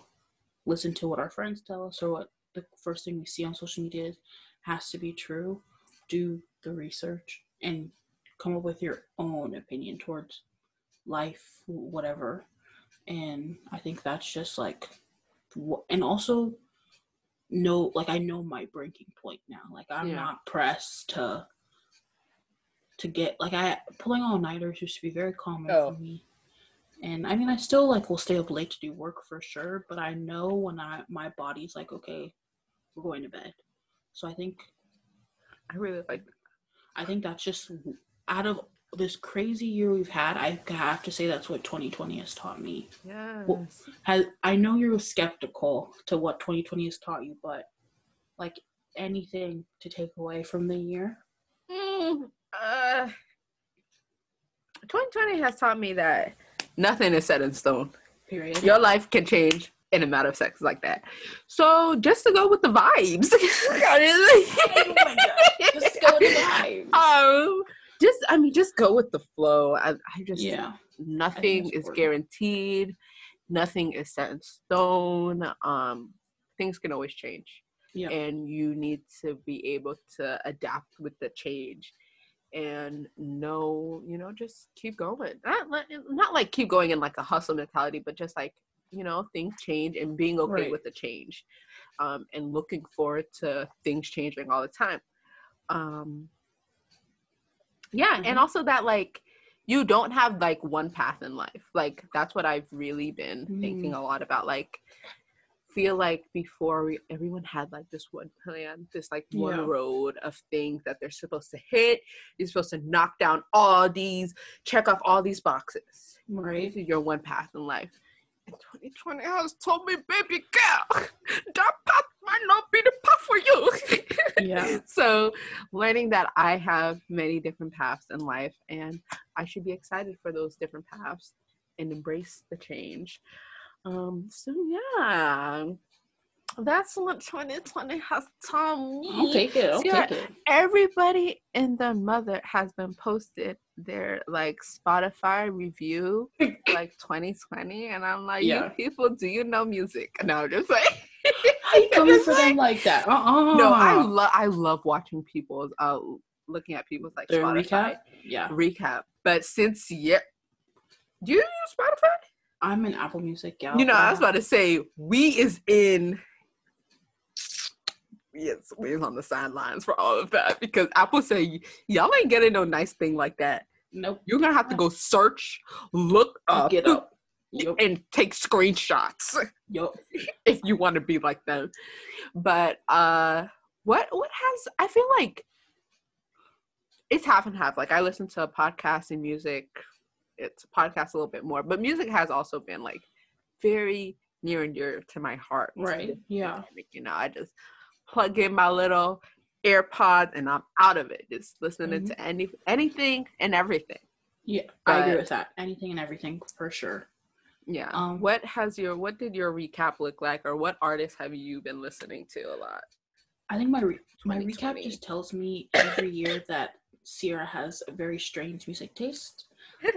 Speaker 1: listen to what our friends tell us or what the first thing we see on social media has to be true. Do the research and come up with your own opinion towards life, whatever. And I think that's just like, and also know, like, I know my breaking point now. Like, I'm
Speaker 2: Yeah.
Speaker 1: not pressed to to get like I pulling all nighters used to be very common
Speaker 2: Oh.
Speaker 1: for me. And I mean I still like will stay up late to do work for sure, but I know when I my body's like, okay, we're going to bed. So I think
Speaker 2: I really like
Speaker 1: I think that's just out of this crazy year we've had, I have to say that's what 2020 has taught me.
Speaker 2: yes.
Speaker 1: Has I know you're skeptical to what 2020 has taught you, but like anything to take away from the year?
Speaker 2: Mm, uh, 2020 has taught me that nothing is set in stone.
Speaker 1: Period.
Speaker 2: Your life can change in a matter of seconds like that. So just to go with the vibes.
Speaker 1: Oh. <laughs> Just go with the vibes. <laughs>
Speaker 2: um, just I mean, just go with the flow. I, I just
Speaker 1: Yeah.
Speaker 2: nothing is guaranteed. Nothing is set in stone. Um, things can always change.
Speaker 1: Yeah.
Speaker 2: and you need to be able to adapt with the change and know you know just keep going not, like- not like keep going in like a hustle mentality but just like you know things change and being okay
Speaker 1: Right.
Speaker 2: with the change um, and looking forward to things changing all the time um, yeah
Speaker 1: Mhm.
Speaker 2: and also that like you don't have like one path in life like that's what i've really been thinking a lot about like feel like before we, everyone had like this one plan, this like one
Speaker 1: Yeah.
Speaker 2: road of things that they're supposed to hit. You're supposed to knock down all these, check off all these boxes.
Speaker 1: Right.
Speaker 2: This is your one path in life. And 2020 has told me, baby girl, that path might not be the path for you. <laughs>
Speaker 1: Yeah.
Speaker 2: so learning that I have many different paths in life and I should be excited for those different paths and embrace the change. Um, so yeah, that's what 2020 has taught me.
Speaker 1: I'll take it. I'll
Speaker 2: Yeah.
Speaker 1: take it.
Speaker 2: Everybody and their mother has been posted their like Spotify review like <laughs> 2020, and I'm like,
Speaker 1: Yeah.
Speaker 2: you people, do you know music? <laughs> No, I'm just like,
Speaker 1: you coming for them like that? Uh-uh.
Speaker 2: no, I love I love watching people's uh looking at people's like Spotify
Speaker 1: recap? Yeah.
Speaker 2: recap. But since yeah, do you use Spotify?
Speaker 1: I'm an Apple Music gal.
Speaker 2: You know, I was about to say we is in. Yes, we're on the sidelines for all of that because Apple say y'all ain't getting no nice thing like that.
Speaker 1: Nope.
Speaker 2: You're gonna have to go search, look up,
Speaker 1: Get up. Yup.
Speaker 2: and take screenshots <laughs>
Speaker 1: Yup.
Speaker 2: if you want to be like them. But uh, what what has I feel like it's half and half. Like I listen to podcasts and music. It's podcast a little bit more, but music has also been like very near and dear to my heart.
Speaker 1: Right. Yeah.
Speaker 2: Like, You know, I just plug in my little AirPods and I'm out of it. Just listening to any anything and everything.
Speaker 1: Yeah. I agree with that. Anything and everything for sure.
Speaker 2: Yeah.
Speaker 1: Um,
Speaker 2: what has your what did your recap look like, or what artists have you been listening to a lot?
Speaker 1: I think my re- my recap just tells me every year that Sierra has a very strange music taste.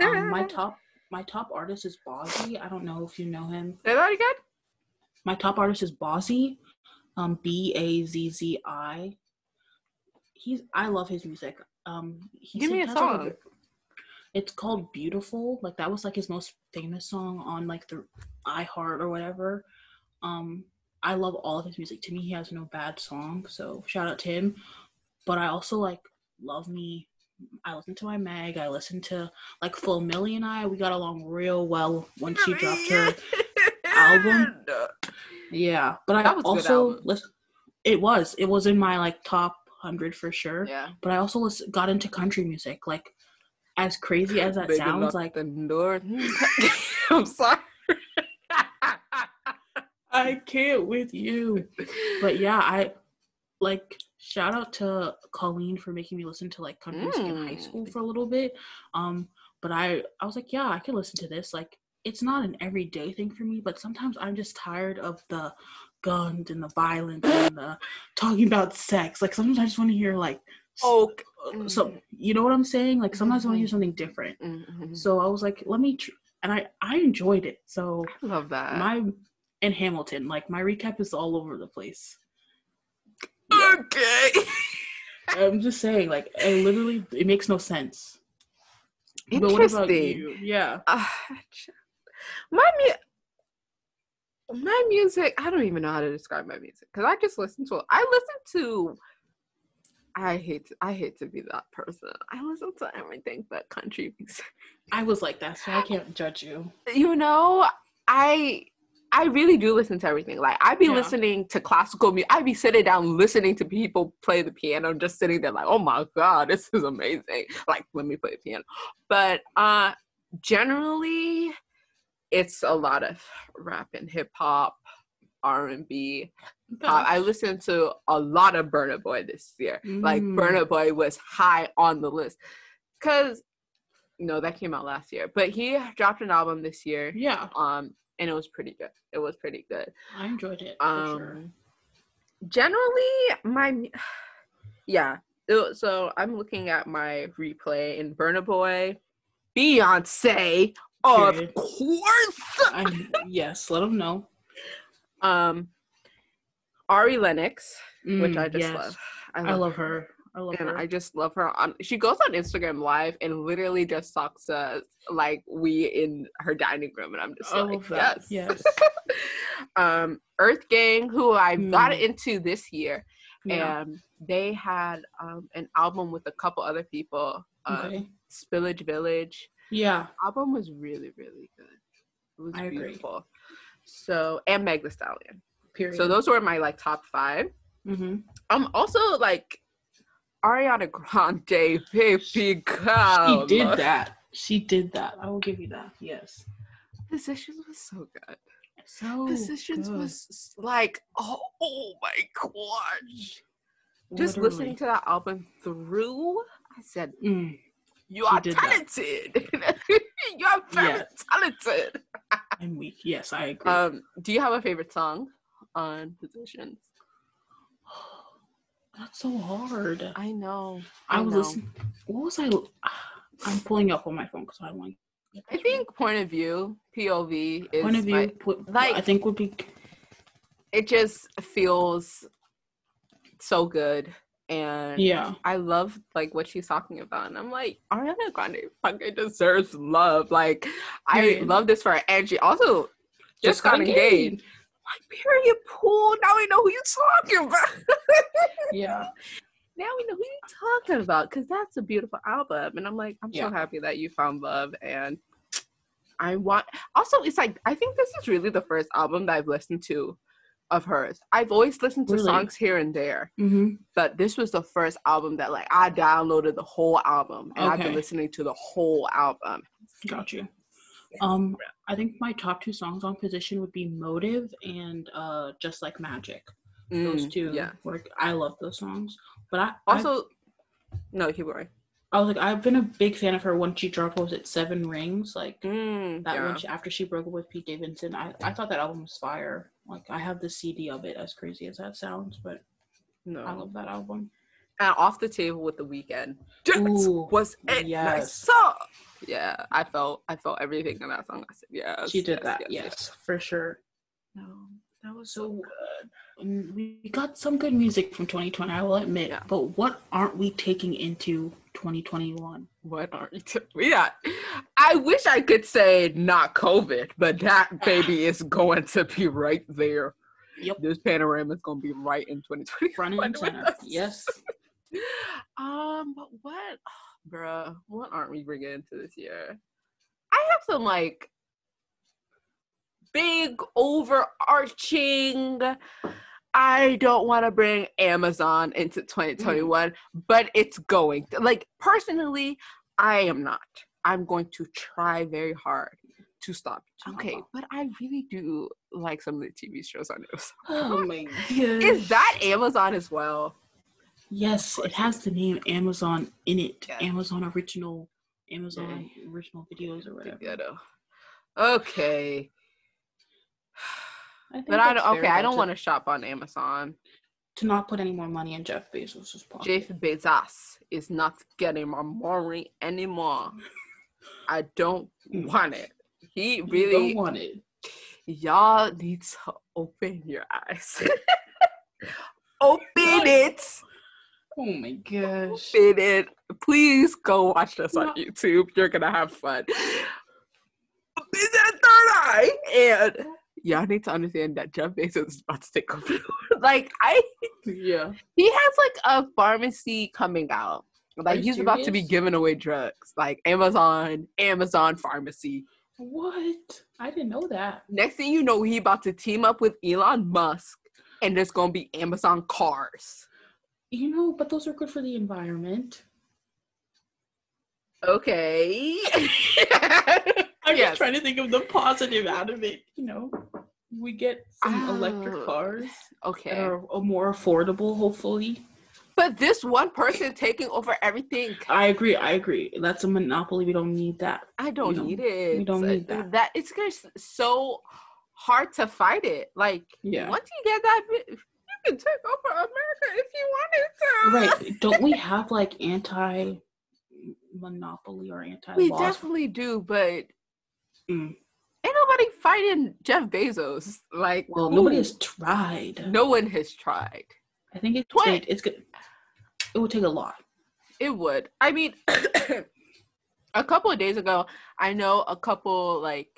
Speaker 1: Um, my <laughs> top my top artist is Bazzi. I don't know if you know him.
Speaker 2: Say that again.
Speaker 1: My top artist is Bazzi, um, B A Z Z I. He's I love his music. Um, he
Speaker 2: Give me a
Speaker 1: has, like,
Speaker 2: song.
Speaker 1: it's called Beautiful. Like that was like his most famous song on like the iHeart or whatever. Um, I love all of his music. To me, he has no bad song. So shout out to him. But I also like love me. I listen to my Meg. I listen to like Flo Milli and I. We got along real well when she dropped her album. Yeah, but
Speaker 2: That
Speaker 1: I
Speaker 2: was
Speaker 1: also listen. It was. It was in my like top hundred for sure.
Speaker 2: Yeah.
Speaker 1: But I also lis- got into country music. Like, as crazy as that
Speaker 2: Baby,
Speaker 1: sounds, like
Speaker 2: the door. <laughs> I'm sorry.
Speaker 1: I can't with you. But yeah, I like shout out to Colleen for making me listen to like country music in high school for a little bit. Um, but I I was like, yeah, I can listen to this. Like, it's not an everyday thing for me, but sometimes I'm just tired of the guns and the violence and the talking about sex. Like sometimes I just want to hear like
Speaker 2: Oh,
Speaker 1: so you know what I'm saying? Like sometimes I want to hear something different.
Speaker 2: mhm.
Speaker 1: So I was like, let me, tr- and I I enjoyed it. So
Speaker 2: I love that.
Speaker 1: my and Hamilton, like my recap is all over the place.
Speaker 2: Okay. <laughs>
Speaker 1: I'm just saying, like, I literally, it makes no sense. But what about
Speaker 2: Interesting.
Speaker 1: Yeah.
Speaker 2: Uh, my mu- my music, I don't even know how to describe my music because I just listen to. I listen to. I hate to, I hate to be that person. I listen to everything but country music.
Speaker 1: I was like that, so I can't judge you.
Speaker 2: You know, I I really do listen to everything. Like I'd be
Speaker 1: Yeah.
Speaker 2: listening to classical music. I'd be sitting down listening to people play the piano, just sitting there like, oh my god, this is amazing. Like let me play the piano. But uh generally it's a lot of rap and hip hop, R and B. Uh, I listened to a lot of Burna Boy this year. Like
Speaker 1: Mm.
Speaker 2: Burna Boy was high on the list. Cause no, that came out last year. But he dropped an album this year.
Speaker 1: Yeah,
Speaker 2: Um, and it was pretty good. It was pretty good.
Speaker 1: I enjoyed it. For
Speaker 2: Um
Speaker 1: sure.
Speaker 2: generally my <sighs> yeah. So I'm looking at my replay in Burna Boy, Beyonce, of
Speaker 1: Period.
Speaker 2: course.
Speaker 1: I, yes, let them know.
Speaker 2: Um Ari Lennox, which
Speaker 1: Mm,
Speaker 2: I just
Speaker 1: yes.
Speaker 2: love.
Speaker 1: I love her. I love
Speaker 2: and
Speaker 1: her.
Speaker 2: I just love her. On she goes on Instagram Live and literally just talks to us like we in her dining room, and I'm just
Speaker 1: I
Speaker 2: like,
Speaker 1: that.
Speaker 2: yes,
Speaker 1: Yes. <laughs>
Speaker 2: um, Earth Gang, who I got
Speaker 1: Mm.
Speaker 2: into this year,
Speaker 1: Yeah.
Speaker 2: and they had um, an album with a couple other people. Uh,
Speaker 1: okay.
Speaker 2: Spillage Village
Speaker 1: Yeah.
Speaker 2: album was really really good. It was
Speaker 1: I agree.
Speaker 2: beautiful. So and Meg Thee Stallion.
Speaker 1: Period.
Speaker 2: So those were my like top five.
Speaker 1: hmm
Speaker 2: Um, also like Ariana Grande, baby girl.
Speaker 1: She did that. She did that. I will give you that. Yes.
Speaker 2: Positions was so good.
Speaker 1: So
Speaker 2: Positions
Speaker 1: good.
Speaker 2: was like, oh, oh my gosh. Just listening to that album through, I said,
Speaker 1: Mm,
Speaker 2: "You are
Speaker 1: did that.
Speaker 2: talented. <laughs> you are very talented." <laughs>
Speaker 1: I'm weak. Yes, I agree.
Speaker 2: Um, do you have a favorite song on Positions?
Speaker 1: That's so hard. I, know.
Speaker 2: I know.
Speaker 1: was
Speaker 2: know.
Speaker 1: listening. What was I? <sighs> I'm pulling up on my phone because I want.
Speaker 2: I think point of view, POV is
Speaker 1: point of view.
Speaker 2: my-
Speaker 1: put,
Speaker 2: like-
Speaker 1: I think would be.
Speaker 2: it just feels so good and
Speaker 1: Yeah.
Speaker 2: I love like what she's talking about, and I'm like, Ariana Grande fucking deserves love. Like, I
Speaker 1: Period.
Speaker 2: love this for her, and she also just,
Speaker 1: Just
Speaker 2: got
Speaker 1: got
Speaker 2: engaged.
Speaker 1: engaged.
Speaker 2: Period, pool. Now we know who you're talking about.
Speaker 1: Yeah. <laughs>
Speaker 2: now we know who you're talking about because that's a beautiful album, and I'm like, I'm so happy that you found love, and I want. Also, it's like I think this is really the first album that I've listened to of hers. I've always listened to
Speaker 1: Really?
Speaker 2: songs here and there
Speaker 1: Mm-hmm.
Speaker 2: but this was the first album that like I downloaded the whole album and I've been listening to the whole album.
Speaker 1: Got you. Um, I think my top two songs on position would be "Motive" and uh, "Just Like Magic." Those
Speaker 2: Mm,
Speaker 1: two.
Speaker 2: yeah.
Speaker 1: Work. I love those songs. But I also
Speaker 2: Also, no, keep going.
Speaker 1: I was like I've been a big fan of her once she dropped was it Seven Rings like
Speaker 2: Mm,
Speaker 1: that
Speaker 2: yeah.
Speaker 1: when she, after she broke up with Pete Davidson. I I thought that album was fire. Like I have the CD of it. As crazy as that sounds, but
Speaker 2: no.
Speaker 1: I love that album.
Speaker 2: And off the table with the Weeknd.
Speaker 1: Ooh,
Speaker 2: was it nice
Speaker 1: yes.
Speaker 2: song. Yeah, I felt I felt everything in that song. I said, yes.
Speaker 1: she did
Speaker 2: yes,
Speaker 1: that. Yes, for sure.
Speaker 2: No, that was
Speaker 1: So
Speaker 2: so good.
Speaker 1: um, we got some good music from 2020. I will admit.
Speaker 2: Yeah.
Speaker 1: But what aren't we taking into 2021?
Speaker 2: What are you t- yeah. I wish I could say not COVID, but that <sighs> baby is going to be right there.
Speaker 1: Yep.
Speaker 2: This panorama is going to be right in 2020.
Speaker 1: Front and center. <laughs> Yes.
Speaker 2: Um, but what, bruh, what aren't we bringing into this year? I have some like big overarching. I don't want to bring Amazon into 2021, but it's going. to- Like personally, I am not. I'm going to try very hard to stop. Okay,
Speaker 1: Oh.
Speaker 2: but I really do like some of the TV shows on Amazon.
Speaker 1: Oh my god. <laughs>
Speaker 2: Is that Amazon as well?
Speaker 1: Yes, it has the name Amazon in it.
Speaker 2: Yeah.
Speaker 1: Amazon original, Amazon original videos or whatever.
Speaker 2: Ghetto. Okay,
Speaker 1: I
Speaker 2: but I don't. Okay, I don't want to shop on Amazon.
Speaker 1: to not put any more money in Jeff Bezos' pocket.
Speaker 2: Jeff Bezos is not getting my money anymore. I don't want it. He
Speaker 1: You
Speaker 2: really,
Speaker 1: don't want it.
Speaker 2: y'all need to open your eyes. <laughs> open it.
Speaker 1: Oh my gosh.
Speaker 2: Open it. Please go watch this on YouTube. You're gonna have fun. Open that third eye. And y'all need to understand that Jeff Bezos is about to take over. <laughs> like I
Speaker 1: Yeah.
Speaker 2: he has like a pharmacy coming out. Like he's about to be giving away drugs. Like Amazon, Amazon pharmacy.
Speaker 1: What? I didn't know that.
Speaker 2: Next thing you know, he about to team up with Elon Musk and there's gonna be Amazon cars.
Speaker 1: You know, but those are good for the environment.
Speaker 2: Okay. <laughs>
Speaker 1: I'm
Speaker 2: Yes.
Speaker 1: just trying to think of the positive out of it. You know, we get some electric
Speaker 2: Oh,
Speaker 1: cars that
Speaker 2: Okay.
Speaker 1: are uh, more affordable, hopefully.
Speaker 2: But this one person taking over everything,
Speaker 1: I agree. I agree. That's a monopoly. We don't need that.
Speaker 2: I don't need it.
Speaker 1: we don't need that.
Speaker 2: That it's just so hard to fight it. Like
Speaker 1: Yeah.
Speaker 2: once you get that, can take over America if you wanted to.
Speaker 1: Right. <laughs> Don't we have like anti monopoly or anti
Speaker 2: We definitely do, but
Speaker 1: Mm.
Speaker 2: ain't nobody fighting Jeff Bezos. Like,
Speaker 1: Well, nobody has tried.
Speaker 2: No one has tried.
Speaker 1: I think it's good. It's good. It would take a lot.
Speaker 2: It would. I mean, <coughs> a couple of days ago, I know a couple like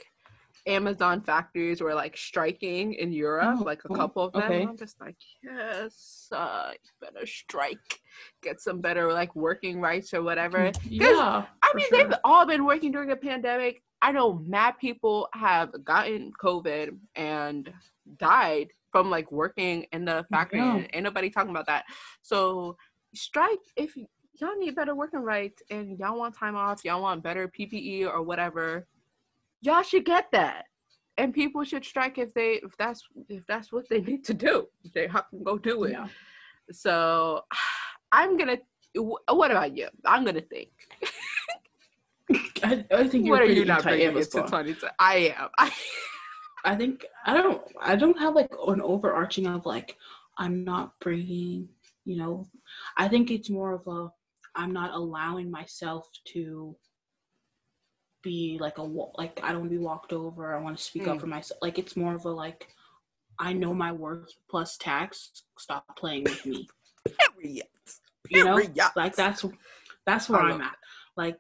Speaker 2: Amazon factories were like striking in Europe,
Speaker 1: Oh,
Speaker 2: like a
Speaker 1: oh,
Speaker 2: couple of them.
Speaker 1: okay.
Speaker 2: I'm just like, yes, uh, better strike, get some better like working rights or whatever.
Speaker 1: Yeah.
Speaker 2: I mean,
Speaker 1: sure.
Speaker 2: they've all been working during the pandemic. I know mad people have gotten COVID and died from like working in the factory.
Speaker 1: Yeah.
Speaker 2: and Ain't nobody talking about that. So strike if y'all need better working rights and y'all want time off, y'all want better PPE or whatever. Y'all should get that. And people should strike if they if that's if that's what they need to do. They have to go do it.
Speaker 1: Yeah.
Speaker 2: So <sighs> I'm gonna. What about you? I'm gonna think. <laughs>
Speaker 1: I, I think you're
Speaker 2: what are you not bringing it to
Speaker 1: anti-Amazon.
Speaker 2: 20? I am. I, <laughs>
Speaker 1: I think I don't. I don't have like an overarching of like I'm not bringing. You know, I think it's more of a I'm not allowing myself to be like a like I don't want to be walked over. I want to speak up
Speaker 2: Mm.
Speaker 1: for myself. Like it's more of a like I know my worth plus tax. Stop playing with me. <laughs>
Speaker 2: period.
Speaker 1: You know,
Speaker 2: Period.
Speaker 1: like that's that's where I'm at. Like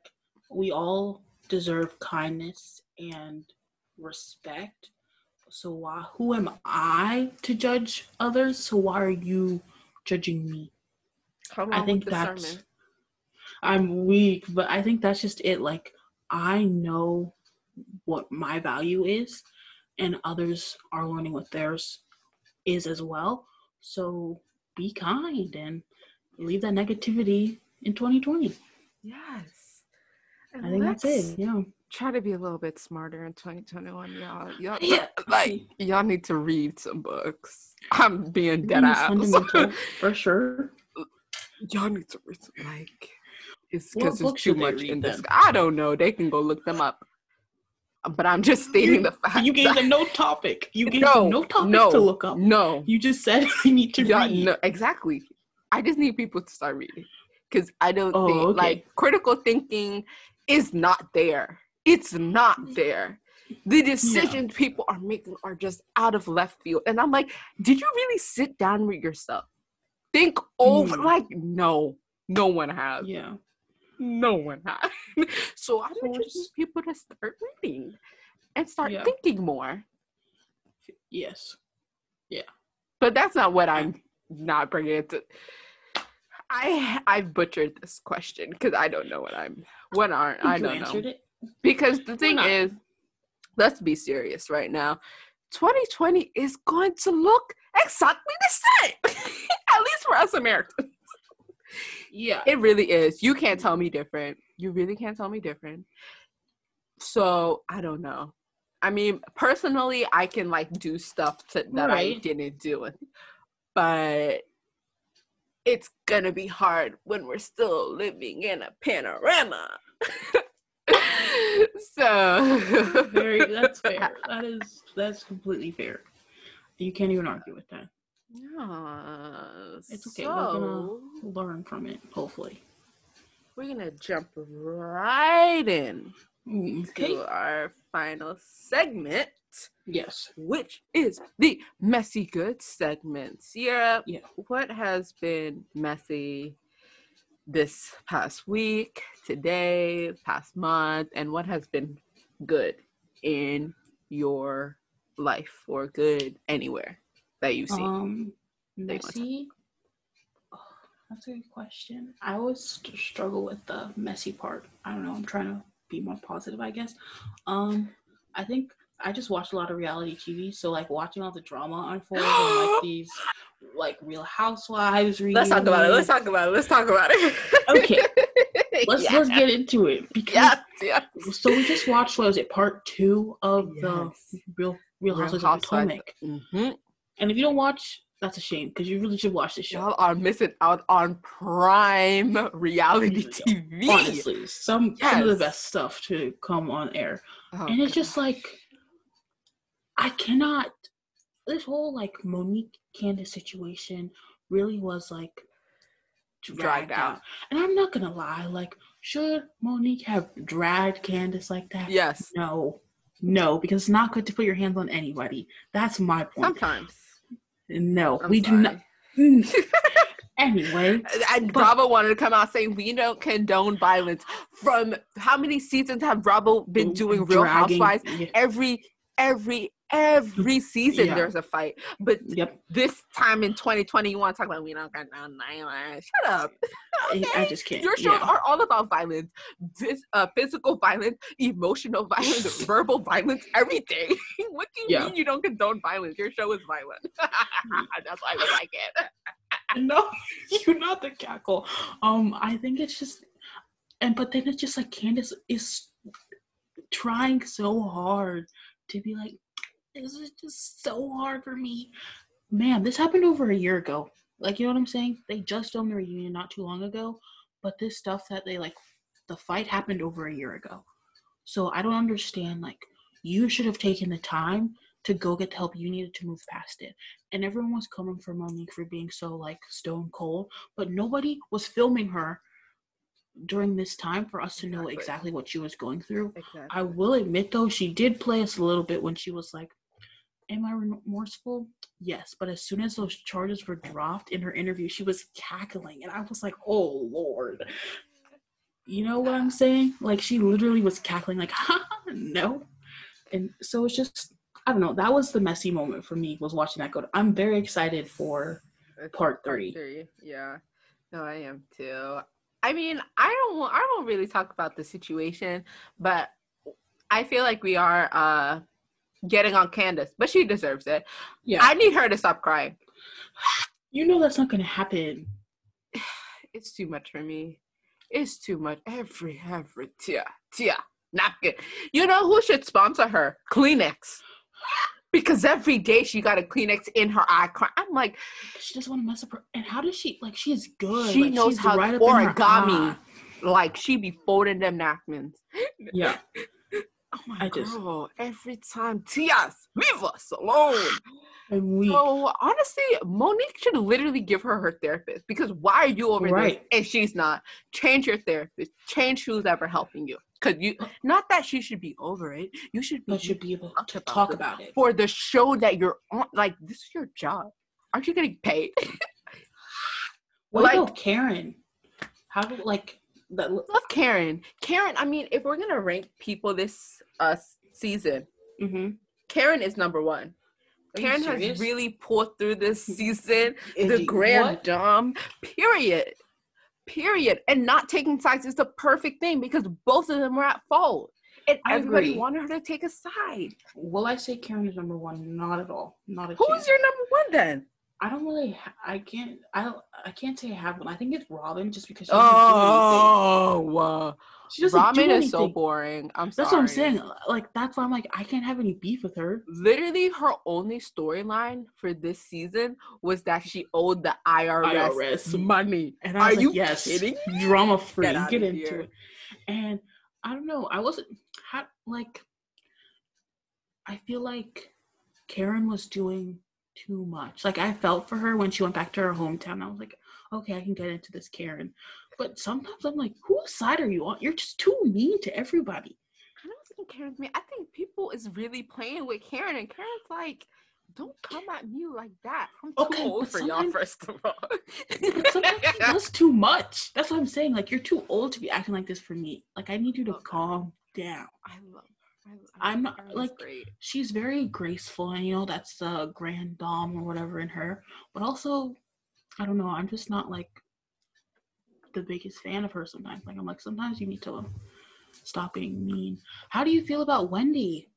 Speaker 1: we all deserve kindness and respect. So why who am I to judge others? So why are you judging me?
Speaker 2: Come
Speaker 1: I think that's
Speaker 2: sermon.
Speaker 1: I'm weak, but I think that's just it. Like I know what my value is and others are learning what theirs is as well. So be kind and leave that negativity in 2020.
Speaker 2: Yes.
Speaker 1: I think that's it. Yeah.
Speaker 2: Try to be a little bit smarter in 2021, y'all. Y'all,
Speaker 1: Yeah.
Speaker 2: like y'all need to read some books. I'm being dead ass.
Speaker 1: for sure. <laughs>
Speaker 2: y'all need to read some, like it's because there's too much in this. I don't know. They can go look them up. But I'm just stating the fact.
Speaker 1: You gave them no topic. You gave
Speaker 2: no,
Speaker 1: them no topic
Speaker 2: no,
Speaker 1: to look up.
Speaker 2: No,
Speaker 1: You just said <laughs> you need to
Speaker 2: Yeah,
Speaker 1: read.
Speaker 2: no, exactly. I just need people to start reading because I don't
Speaker 1: Oh,
Speaker 2: think
Speaker 1: okay.
Speaker 2: like critical thinking is not there. It's not there. The decisions people are making are just out of left field, and I'm like, did you really sit down with yourself, think over?
Speaker 1: Mm.
Speaker 2: Like, no, no one has.
Speaker 1: Yeah.
Speaker 2: No one has. <laughs> so I would just need people to start reading and start
Speaker 1: Yeah.
Speaker 2: thinking more.
Speaker 1: Yes. Yeah.
Speaker 2: But that's not what I'm not bringing it to. I I butchered this question because I don't know what I'm what aren't I don't know
Speaker 1: it.
Speaker 2: because the thing is, let's be serious right now. 2020 is going to look exactly the same, <laughs> at least for us Americans.
Speaker 1: Yeah.
Speaker 2: It really is. You can't tell me different. You really can't tell me different. So I don't know. I mean, personally, I can like do stuff to, that I didn't do, but it's gonna be hard when we're still living in a panorama. <laughs> so
Speaker 1: Very that's <laughs> fair. That is that's completely fair. You can't even argue with that.
Speaker 2: Yeah.
Speaker 1: It's okay. We're gonna learn from it, hopefully.
Speaker 2: we're gonna jump right in
Speaker 1: Okay.
Speaker 2: to our final segment,
Speaker 1: Yes.
Speaker 2: which is the messy good segment. Sierra,
Speaker 1: Yeah.
Speaker 2: what has been messy this past week, today, past month, and what has been good in your life or good anywhere that you see?
Speaker 1: Um,
Speaker 2: They want to-
Speaker 1: messy. Oh, that's a good question. I always struggle with the messy part. I don't know. I'm trying to be more positive, I guess. Um, I think I just watch a lot of reality TV, so like watching all the drama unfold and like <gasps> these like Real Housewives.
Speaker 2: Let's talk about it. Let's talk about it. Let's talk about it.
Speaker 1: Okay. <laughs> Let's
Speaker 2: Yeah.
Speaker 1: let's get into it because
Speaker 2: Yes, yes.
Speaker 1: so we just watched what was it part two of
Speaker 2: Yes.
Speaker 1: the Real Real Housewives of. Potomac.
Speaker 2: Mhm.
Speaker 1: And if you don't watch, that's a shame because you really should watch this show.
Speaker 2: Y'all are missing out on prime reality TV.
Speaker 1: honestly some some of the best stuff to come on air
Speaker 2: Oh,
Speaker 1: and it's
Speaker 2: God.
Speaker 1: just like i cannot this whole like monique candace situation really was like dragged,
Speaker 2: Dragged
Speaker 1: out.
Speaker 2: out.
Speaker 1: and i'm not gonna lie like should monique have dragged candace like that
Speaker 2: yes.
Speaker 1: no no because it's not good to put your hands on anybody that's my point
Speaker 2: Sometimes.
Speaker 1: no
Speaker 2: I'm
Speaker 1: we do not <laughs> anyway <laughs>
Speaker 2: And
Speaker 1: But-
Speaker 2: Bravo wanted to come out saying we don't condone violence. From how many seasons have Bravo been doing Real
Speaker 1: dragging-
Speaker 2: Housewives?
Speaker 1: yeah,
Speaker 2: Every, every, every season
Speaker 1: Yeah.
Speaker 2: there's a fight. But
Speaker 1: yep
Speaker 2: this time in 2020, you want to talk about we don't got condone violence? Shut up. <laughs>
Speaker 1: I- I just can't
Speaker 2: Your shows
Speaker 1: yeah.
Speaker 2: are all about violence, this, uh, physical violence, emotional <laughs> violence, <laughs> verbal violence, everything. what do you
Speaker 1: Yeah.
Speaker 2: mean you don't condone violence? Your show is violent. That's why we like it.
Speaker 1: no, you're not the cackle. Um, I think it's just, and but then it's just like Candace is trying so hard to be like, this is just so hard for me. Man, this happened over a year ago. Like, you know what I'm saying? They just filmed the reunion not too long ago, but this stuff that they like, the fight happened over a year ago. So I don't understand. Like, you should have taken the time to go get the help you needed to move past it and everyone was coming for Monique for being so like stone cold, but nobody was filming her during this time for us to know
Speaker 2: Exactly.
Speaker 1: exactly what she was going through.
Speaker 2: Exactly.
Speaker 1: I will admit though, she did play us a little bit when she was like, Am I remorseful? Yes, but as soon as those charges were dropped in her interview, she was cackling, and I was like, Oh Lord. You know what I'm saying? Like she literally was cackling, like, <laughs> ha, no. And so it's just I don't know. That was the messy moment for me was watching that go. I'm very excited for part three.
Speaker 2: three. Yeah. No, I am too. I mean, I don't want I don't really talk about the situation, but I feel like we are uh getting on Candace, but she deserves it.
Speaker 1: Yeah,
Speaker 2: I need her to stop crying.
Speaker 1: you know that's not gonna happen. <sighs>
Speaker 2: It's too much for me. It's too much. Every every tear, tear, napkin. You know who should sponsor her? Kleenex. <gasps> Because every day she got a Kleenex in her eye. cry- I'm like,
Speaker 1: She doesn't want to mess up her. And how does she like? She is good.
Speaker 2: she
Speaker 1: like,
Speaker 2: knows how
Speaker 1: right up in her
Speaker 2: origami. Like she be folding them napkins.
Speaker 1: Yeah, <laughs>
Speaker 2: Oh my
Speaker 1: I just-
Speaker 2: girl! Every time, Tias, leave us alone. <gasps>
Speaker 1: and we
Speaker 2: So honestly, Monique should literally give her her therapist because why are you over
Speaker 1: Right.
Speaker 2: there and she's not? Change your therapist. Change who's ever helping you. Cause you, oh. not that she should be over it. You should be
Speaker 1: but should be able to
Speaker 2: about
Speaker 1: talk about it.
Speaker 2: for the show that you're on. Like this is your job. Aren't you getting paid? <laughs>
Speaker 1: What
Speaker 2: like-
Speaker 1: about Karen? How do like that?
Speaker 2: Love Karen. Karen. I mean, if we're gonna rank people this uh season,
Speaker 1: Mm-hmm.
Speaker 2: Karen is number one. Karen has really pulled through this <laughs> season. the grand dame, period. Period. And not taking sides is the perfect thing because both of them were at fault. And
Speaker 1: I
Speaker 2: everybody
Speaker 1: agree.
Speaker 2: wanted her to take a side.
Speaker 1: Will I say Karen is number one? Not at all. Not a
Speaker 2: Who's
Speaker 1: chance.
Speaker 2: your number one then?
Speaker 1: I don't really. I can't. I don't. I can't say I have one. I think it's Robyn, just because she doesn't do anything.
Speaker 2: Oh, uh,
Speaker 1: She doesn't do
Speaker 2: Robyn is so boring. I'm sorry.
Speaker 1: That's what I'm saying. Like that's why I'm like I can't have any beef with her.
Speaker 2: Literally, her only storyline for this season was that she owed the IRS,
Speaker 1: IRS.
Speaker 2: money.
Speaker 1: And I
Speaker 2: Are
Speaker 1: like,
Speaker 2: you
Speaker 1: yes,
Speaker 2: kidding?
Speaker 1: drama free.
Speaker 2: Get
Speaker 1: Get, into
Speaker 2: here.
Speaker 1: it. And I don't know. I wasn't ha- like. I feel like Karen was doing too much. Like I felt for her when she went back to her hometown. I was like, okay, I can get into this Karen. But sometimes I'm like, whose side are you on? You're just too mean to everybody.
Speaker 2: I don't think Karen's me. I think people is really playing with Karen, and Karen's like, "Don't come at me like that. I'm too
Speaker 1: Okay,
Speaker 2: old for y'all." First of all,
Speaker 1: But sometimes she <laughs> does too much. That's what I'm saying. Like you're too old to be acting like this for me. Like I need you to calm down.
Speaker 2: I love. Her. I, I
Speaker 1: I'm not- like-
Speaker 2: great.
Speaker 1: she's very graceful and you know that's the grand dame or whatever in her but also i don't know i'm just not like the biggest fan of her sometimes like i'm like sometimes you need to stop being mean how do you feel about wendy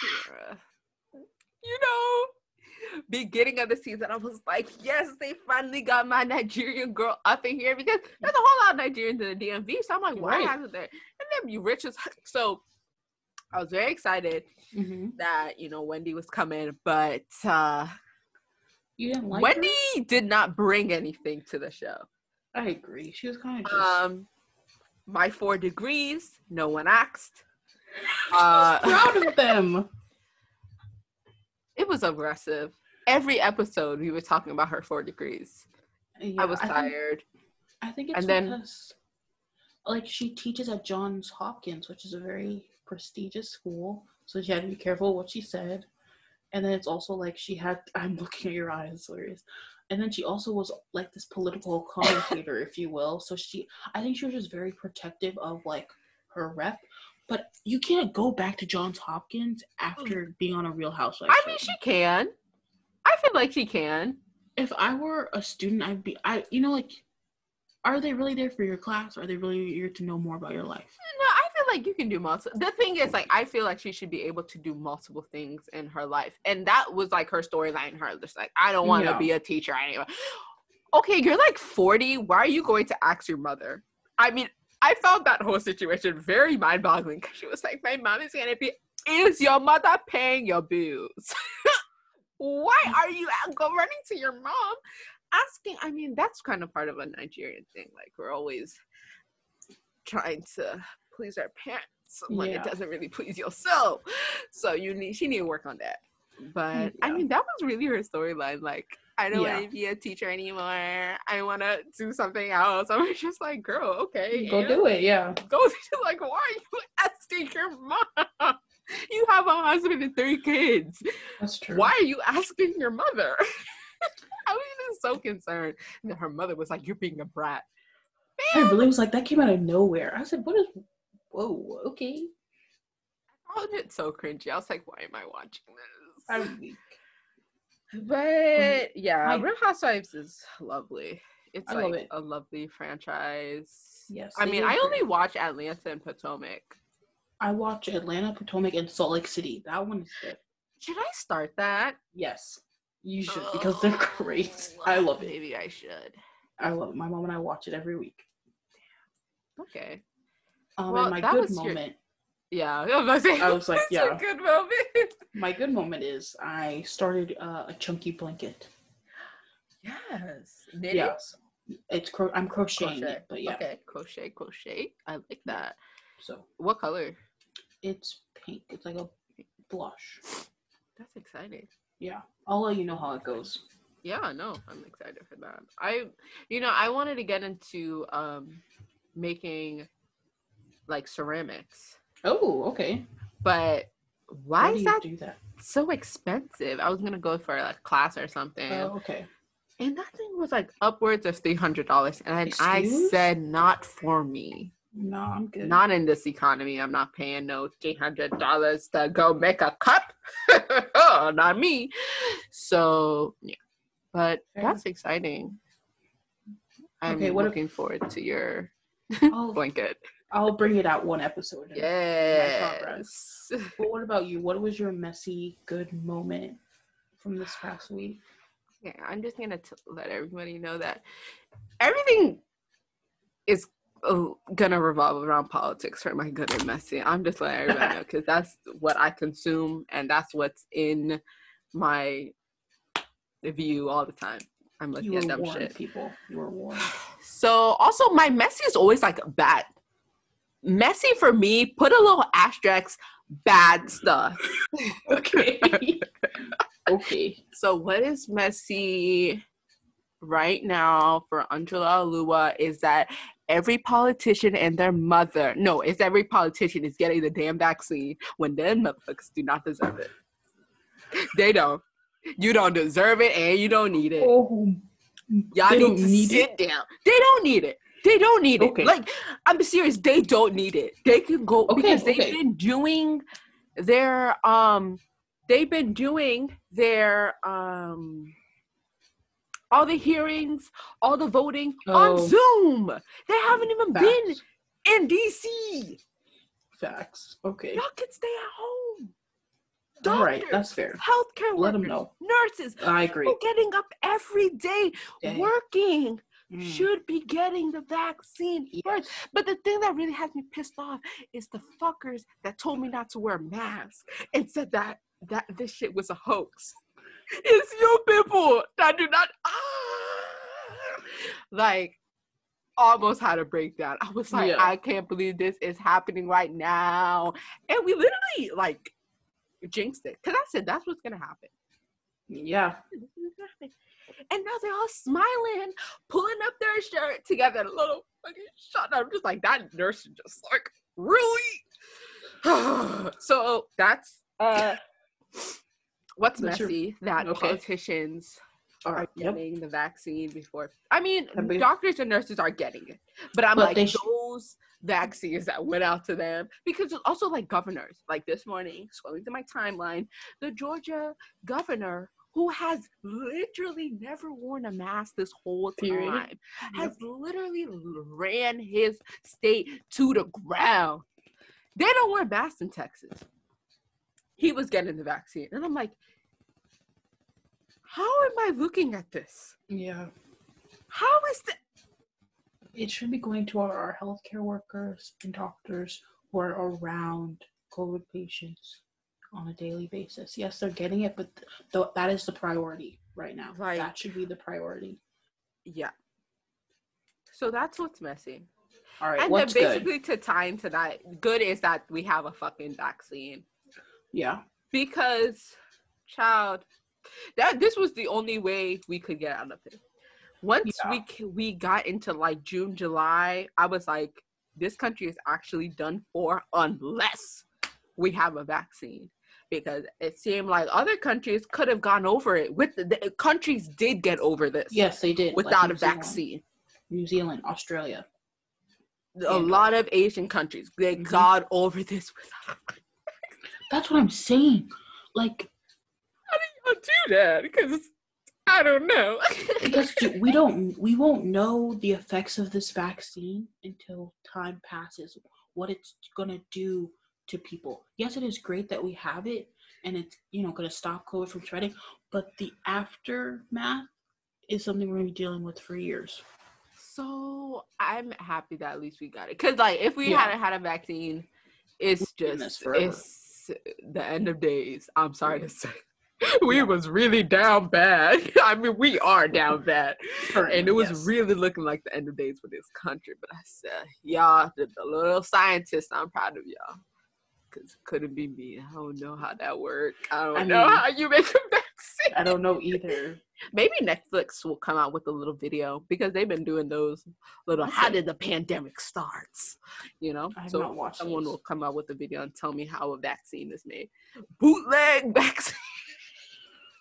Speaker 2: Sierra. You know, beginning of the season, I was like, yes, they finally got my Nigerian girl up in here because there's a whole lot of Nigerians in the DMV. So I'm like, why
Speaker 1: Right.
Speaker 2: hasn't there? And then you rich as <laughs> so. I was very excited
Speaker 1: mm-hmm.
Speaker 2: that you know Wendy was coming, but uh
Speaker 1: you didn't like
Speaker 2: Wendy
Speaker 1: her?
Speaker 2: did not bring anything to the show.
Speaker 1: i agree she was kind of just
Speaker 2: Um, my four degrees, no one asked. <laughs> Uh,
Speaker 1: proud of them
Speaker 2: It was aggressive. Every episode, we were talking about her four degrees.
Speaker 1: Yeah,
Speaker 2: I was
Speaker 1: think-
Speaker 2: tired.
Speaker 1: I think it's
Speaker 2: And then-
Speaker 1: because, like, she teaches at Johns Hopkins, which is a very prestigious school, so she had to be careful what she said. And then it's also like she had. <laughs> I'm looking at your eyes, hilarious. And then she also was like this political commentator, if you will. So she, I think she was just very protective of like her rep. But you can't go back to Johns Hopkins after mm. being on a Real Housewives.
Speaker 2: I
Speaker 1: show.
Speaker 2: mean, she can. I feel like she can.
Speaker 1: if I were a student, I'd be. I, you know, like, are they really there for your class? Or are they really here to know more about your life?
Speaker 2: No, I feel like you can do multiple. The thing is, like, I feel like she should be able to do multiple things in her life, and that was like her storyline. Her just like, I don't want to be a teacher anymore. Okay, you're like 40. Why are you going to ask your mother? I mean, I found that whole situation very mind-boggling because she was like, "My mom is gonna be. Is your mother paying your bills? <laughs> Why are you running to your mom?" Asking, I mean, that's kind of part of a Nigerian thing. Like, we're always trying to please our parents when
Speaker 1: Yeah.
Speaker 2: it doesn't really please yourself. So you need she need to work on that. But I mean that was really her storyline. Like I don't
Speaker 1: Yeah.
Speaker 2: want to be a teacher anymore. I want to do something else. <laughs> I was just like, girl, okay,
Speaker 1: Go do it, yeah. <laughs>
Speaker 2: Go <laughs> like, why are you asking your mom? You have a husband and three kids.
Speaker 1: That's true.
Speaker 2: Why are you asking your mother? I was just so concerned. And her mother was like, "You're being a brat."
Speaker 1: I really was like, that came out of nowhere. I said, what is. Whoa, okay.
Speaker 2: I found it so cringy. I was like, why am I watching this?
Speaker 1: Weak.
Speaker 2: But yeah, Real Housewives is lovely. It's
Speaker 1: I
Speaker 2: like
Speaker 1: love it.
Speaker 2: a lovely franchise.
Speaker 1: Yes,
Speaker 2: I mean, I only
Speaker 1: great.
Speaker 2: watch Atlanta and Potomac.
Speaker 1: I watch Atlanta, Potomac, and Salt Lake City. That one is good.
Speaker 2: Should I start that?
Speaker 1: Yes, you should because they're <laughs> great. I love it.
Speaker 2: Maybe I should.
Speaker 1: I love it. My mom and I watch it every week.
Speaker 2: Okay.
Speaker 1: Um,
Speaker 2: Well,
Speaker 1: and my
Speaker 2: that
Speaker 1: good
Speaker 2: was your-
Speaker 1: moment,
Speaker 2: Yeah, I
Speaker 1: I was like, <laughs> yeah.
Speaker 2: good moment. <laughs>
Speaker 1: my good moment is I started uh, a chunky blanket.
Speaker 2: Yes. Knitting?
Speaker 1: Yes, it's cro- I'm crocheting
Speaker 2: Crochet.
Speaker 1: it, but yeah.
Speaker 2: Okay. Crochet, crochet. I like that.
Speaker 1: So
Speaker 2: What color?
Speaker 1: it's pink. It's like a blush.
Speaker 2: That's exciting.
Speaker 1: Yeah, I'll let you know how it goes.
Speaker 2: Yeah, no, I'm excited for that. I, you know, I wanted to get into um making like ceramics,
Speaker 1: Oh, okay.
Speaker 2: but why is that
Speaker 1: that?
Speaker 2: so expensive? I was gonna go for like class or something,
Speaker 1: Oh, okay.
Speaker 2: and that thing was like upwards of three hundred dollars, and I said not for me.
Speaker 1: No, I'm good.
Speaker 2: Not in this economy. I'm not paying no three hundred dollars to go make a cup. <laughs> oh, not me. So yeah, but
Speaker 1: Fair
Speaker 2: that's exciting. I'm
Speaker 1: Okay, what if-
Speaker 2: looking forward to your
Speaker 1: I'll, oh. <laughs>
Speaker 2: blanket.
Speaker 1: I'll bring it out one episode.
Speaker 2: Yes. <laughs>
Speaker 1: But what about you? What was your messy good moment from this past week?
Speaker 2: Yeah, I'm just gonna t- let everybody know that everything is uh, gonna revolve around politics for my good and messy. I'm just letting everybody <laughs> know because that's what I consume and that's what's in my view all the time. I'm looking
Speaker 1: You
Speaker 2: at dumb
Speaker 1: warned,
Speaker 2: shit.
Speaker 1: people. You were warned. <sighs>
Speaker 2: So also my messy is always like bad. Messy for me, put a little asterisk, bad stuff. <laughs>
Speaker 1: Okay. <laughs> okay.
Speaker 2: So what is messy right now for Angela Alua is that every politician and their mother, no, it's every politician is getting the damn vaccine when them motherfuckers do not deserve it. They don't. You don't deserve it and you don't need it.
Speaker 1: Oh.
Speaker 2: Y'all
Speaker 1: They
Speaker 2: need
Speaker 1: don't
Speaker 2: to
Speaker 1: need
Speaker 2: sit down. They don't need it. They don't need it. Like I'm serious. They don't need it. They can go
Speaker 1: Okay,
Speaker 2: because they've
Speaker 1: okay.
Speaker 2: been doing their um. They've been doing their um. All the hearings, all the voting
Speaker 1: Oh.
Speaker 2: on Zoom. They haven't even been
Speaker 1: Facts.
Speaker 2: in DC.
Speaker 1: Facts. Okay.
Speaker 2: Y'all can stay at home.
Speaker 1: All right. That's fair.
Speaker 2: Healthcare
Speaker 1: Let
Speaker 2: workers, them
Speaker 1: know.
Speaker 2: nurses,
Speaker 1: I agree.
Speaker 2: getting up every day,
Speaker 1: Dang.
Speaker 2: working
Speaker 1: Mm.
Speaker 2: should be getting the vaccine first. But the thing that really has me pissed off is the fuckers that told me not to wear masks and said that that this shit was a hoax. <laughs> It's you people that do not ah! like almost had a breakdown. I was like,
Speaker 1: Yeah.
Speaker 2: I can't believe this is happening right now. And we literally like jinxed it. Cause I said that's what's gonna happen.
Speaker 1: Yeah.
Speaker 2: This is gonna happen. And now they're all smiling, pulling up their shirt together, a little fucking shot. I'm just like, that nurse just like, really? <sighs> so that's uh what's
Speaker 1: That's your-
Speaker 2: messy that
Speaker 1: okay.
Speaker 2: politicians are
Speaker 1: right. Yep.
Speaker 2: getting the vaccine before. I mean, doctors and nurses are getting it, but I'm
Speaker 1: But
Speaker 2: like those vaccines that went out to them because it's also like governors. Like this morning, scrolling through my timeline, the Georgia governor who has literally never worn a mask this whole time has literally ran his state to the ground. They don't wear masks in Texas. He was getting the vaccine, and I'm like, how am I looking at this?
Speaker 1: Yeah.
Speaker 2: How is that?
Speaker 1: It should be going to our, our healthcare workers and doctors who are around COVID patients on a daily basis. Yes, they're getting it, but th- that is the priority right now.
Speaker 2: Like-
Speaker 1: that should be the priority.
Speaker 2: Yeah. So that's what's messy.
Speaker 1: All right.
Speaker 2: and then
Speaker 1: what's good?
Speaker 2: basically to tie into that, good is that we have a fucking vaccine.
Speaker 1: Yeah.
Speaker 2: because child that this was the only way we could get out of it once
Speaker 1: Yeah.
Speaker 2: we we got into like june july i was like this country is actually done for unless we have a vaccine because it seemed like other countries could have gone over it with the, the countries did get over this
Speaker 1: Yes, they did.
Speaker 2: without
Speaker 1: New
Speaker 2: a
Speaker 1: Zealand-
Speaker 2: vaccine
Speaker 1: New Zealand, Australia.
Speaker 2: a
Speaker 1: And-
Speaker 2: lot of asian countries they
Speaker 1: Mhm.
Speaker 2: got over this <laughs> without
Speaker 1: That's what I'm saying. Like, how
Speaker 2: I'll do that because i don't know <laughs>
Speaker 1: because we don't, we won't know the effects of this vaccine until time passes. What it's gonna do to people. Yes, it is great that we have it, and it's you know gonna stop COVID from spreading. But the aftermath is something we're gonna be dealing with for years.
Speaker 2: So I'm happy that at least we got it. Cause like if we
Speaker 1: Yeah.
Speaker 2: hadn't had a vaccine, it's
Speaker 1: We've
Speaker 2: just it's the end of days. I'm sorry
Speaker 1: Yeah.
Speaker 2: to say. <laughs> We
Speaker 1: Yeah.
Speaker 2: was really down bad. <laughs> I mean, we are down <laughs> bad. And it was
Speaker 1: Yes.
Speaker 2: really looking like the end of days for this country. But I said, y'all, the, the little scientists, I'm proud of y'all. Cause it couldn't be me. I don't know how that worked. I don't
Speaker 1: I
Speaker 2: know
Speaker 1: mean-
Speaker 2: how you make a <laughs> vaccine.
Speaker 1: I don't know either.
Speaker 2: Maybe Netflix will come out with a little video because they've been doing those little how did the pandemic starts, you know?
Speaker 1: I have
Speaker 2: so someone will come out with a video and tell me how a vaccine is made. Bootleg <laughs> vaccine.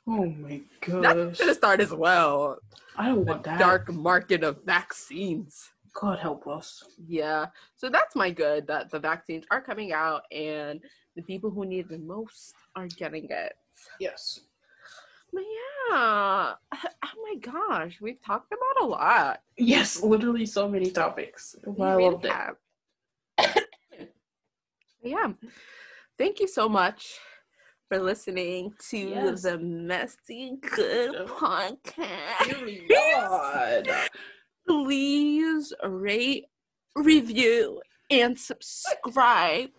Speaker 1: Oh my gosh.
Speaker 2: gonna start as well.
Speaker 1: I don't want that.
Speaker 2: dark market of vaccines.
Speaker 1: God help us.
Speaker 2: Yeah. So that's my good that the vaccines are coming out and the people who need the most are getting it.
Speaker 1: Yes.
Speaker 2: But yeah. <laughs> Oh my gosh, we've talked about a lot.
Speaker 1: Yes, literally so many topics. I
Speaker 2: really
Speaker 1: loved it. <coughs>
Speaker 2: yeah. Thank you so much for listening to
Speaker 1: Yes.
Speaker 2: the Messy Good podcast.
Speaker 1: God. <laughs>
Speaker 2: Please rate, review, and subscribe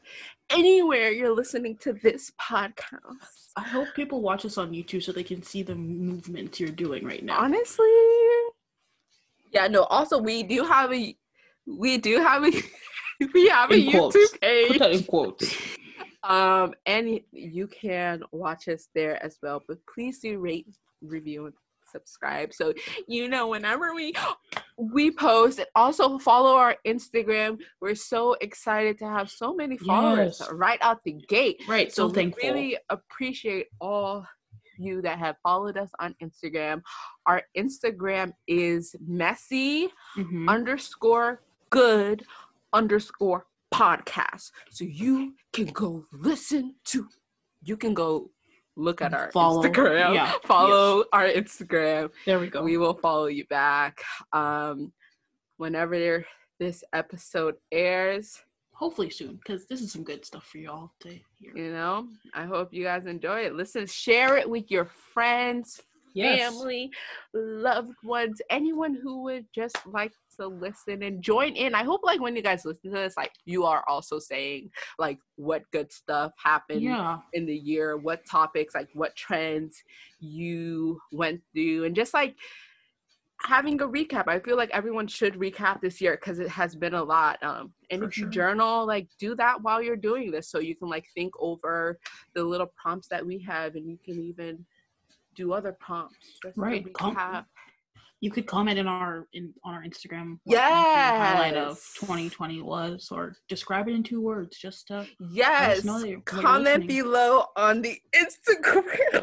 Speaker 2: anywhere you're listening to this podcast.
Speaker 1: I hope people watch us on YouTube so they can see the movements you're doing right now.
Speaker 2: Honestly, yeah. No. Also, we do have a, we do have a, <laughs> we have a
Speaker 1: In quotes.
Speaker 2: YouTube
Speaker 1: Put
Speaker 2: page.
Speaker 1: that in quotes.
Speaker 2: Um, and you can watch us there as well. But please do rate, review, and subscribe so you know whenever we we post. And also follow our Instagram. We're so excited to have so many followers
Speaker 1: Yes.
Speaker 2: right out the gate.
Speaker 1: Right, so,
Speaker 2: So, we
Speaker 1: thankful.
Speaker 2: really appreciate all you that have followed us on Instagram. Our Instagram is messy
Speaker 1: Mhm.
Speaker 2: underscore good underscore podcast. So you can go listen to, you can go look at our
Speaker 1: Follow,
Speaker 2: Instagram,
Speaker 1: yeah, <laughs>
Speaker 2: follow our Instagram.
Speaker 1: There we go.
Speaker 2: We will follow you back. Um, whenever this episode airs,
Speaker 1: Hopefully soon, because this is some good stuff for y'all to hear.
Speaker 2: you know, I hope you guys enjoy it. Listen, share it with your friends, family, loved ones, anyone who would just like to listen and join in. I hope like when you guys listen to this, like you are also saying like what good stuff happened
Speaker 1: Yeah.
Speaker 2: in the year, what topics, like what trends you went through, and just like having a recap. I feel like everyone should recap this year because it has been a lot. Um, and
Speaker 1: For
Speaker 2: if you
Speaker 1: sure.
Speaker 2: journal, like do that while you're doing this, so you can like think over the little prompts that we have, and you can even do other to
Speaker 1: Right, com- You could comment in our in on our Instagram what you think the highlight of 2020 was, or describe it in two words, just to
Speaker 2: Yes.
Speaker 1: that you're- that you're
Speaker 2: Comment below on the Instagram <laughs> page.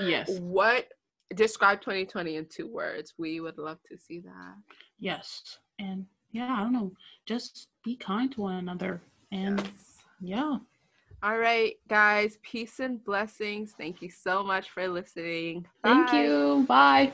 Speaker 1: yes,
Speaker 2: What describe 2020 in two words? We would love to see that.
Speaker 1: yes, and yeah, I don't know, just be kind to one another, and
Speaker 2: Yes.
Speaker 1: yeah,
Speaker 2: All right, guys. Peace and blessings. Thank you so much for listening.
Speaker 1: thank
Speaker 2: Bye.
Speaker 1: you, bye.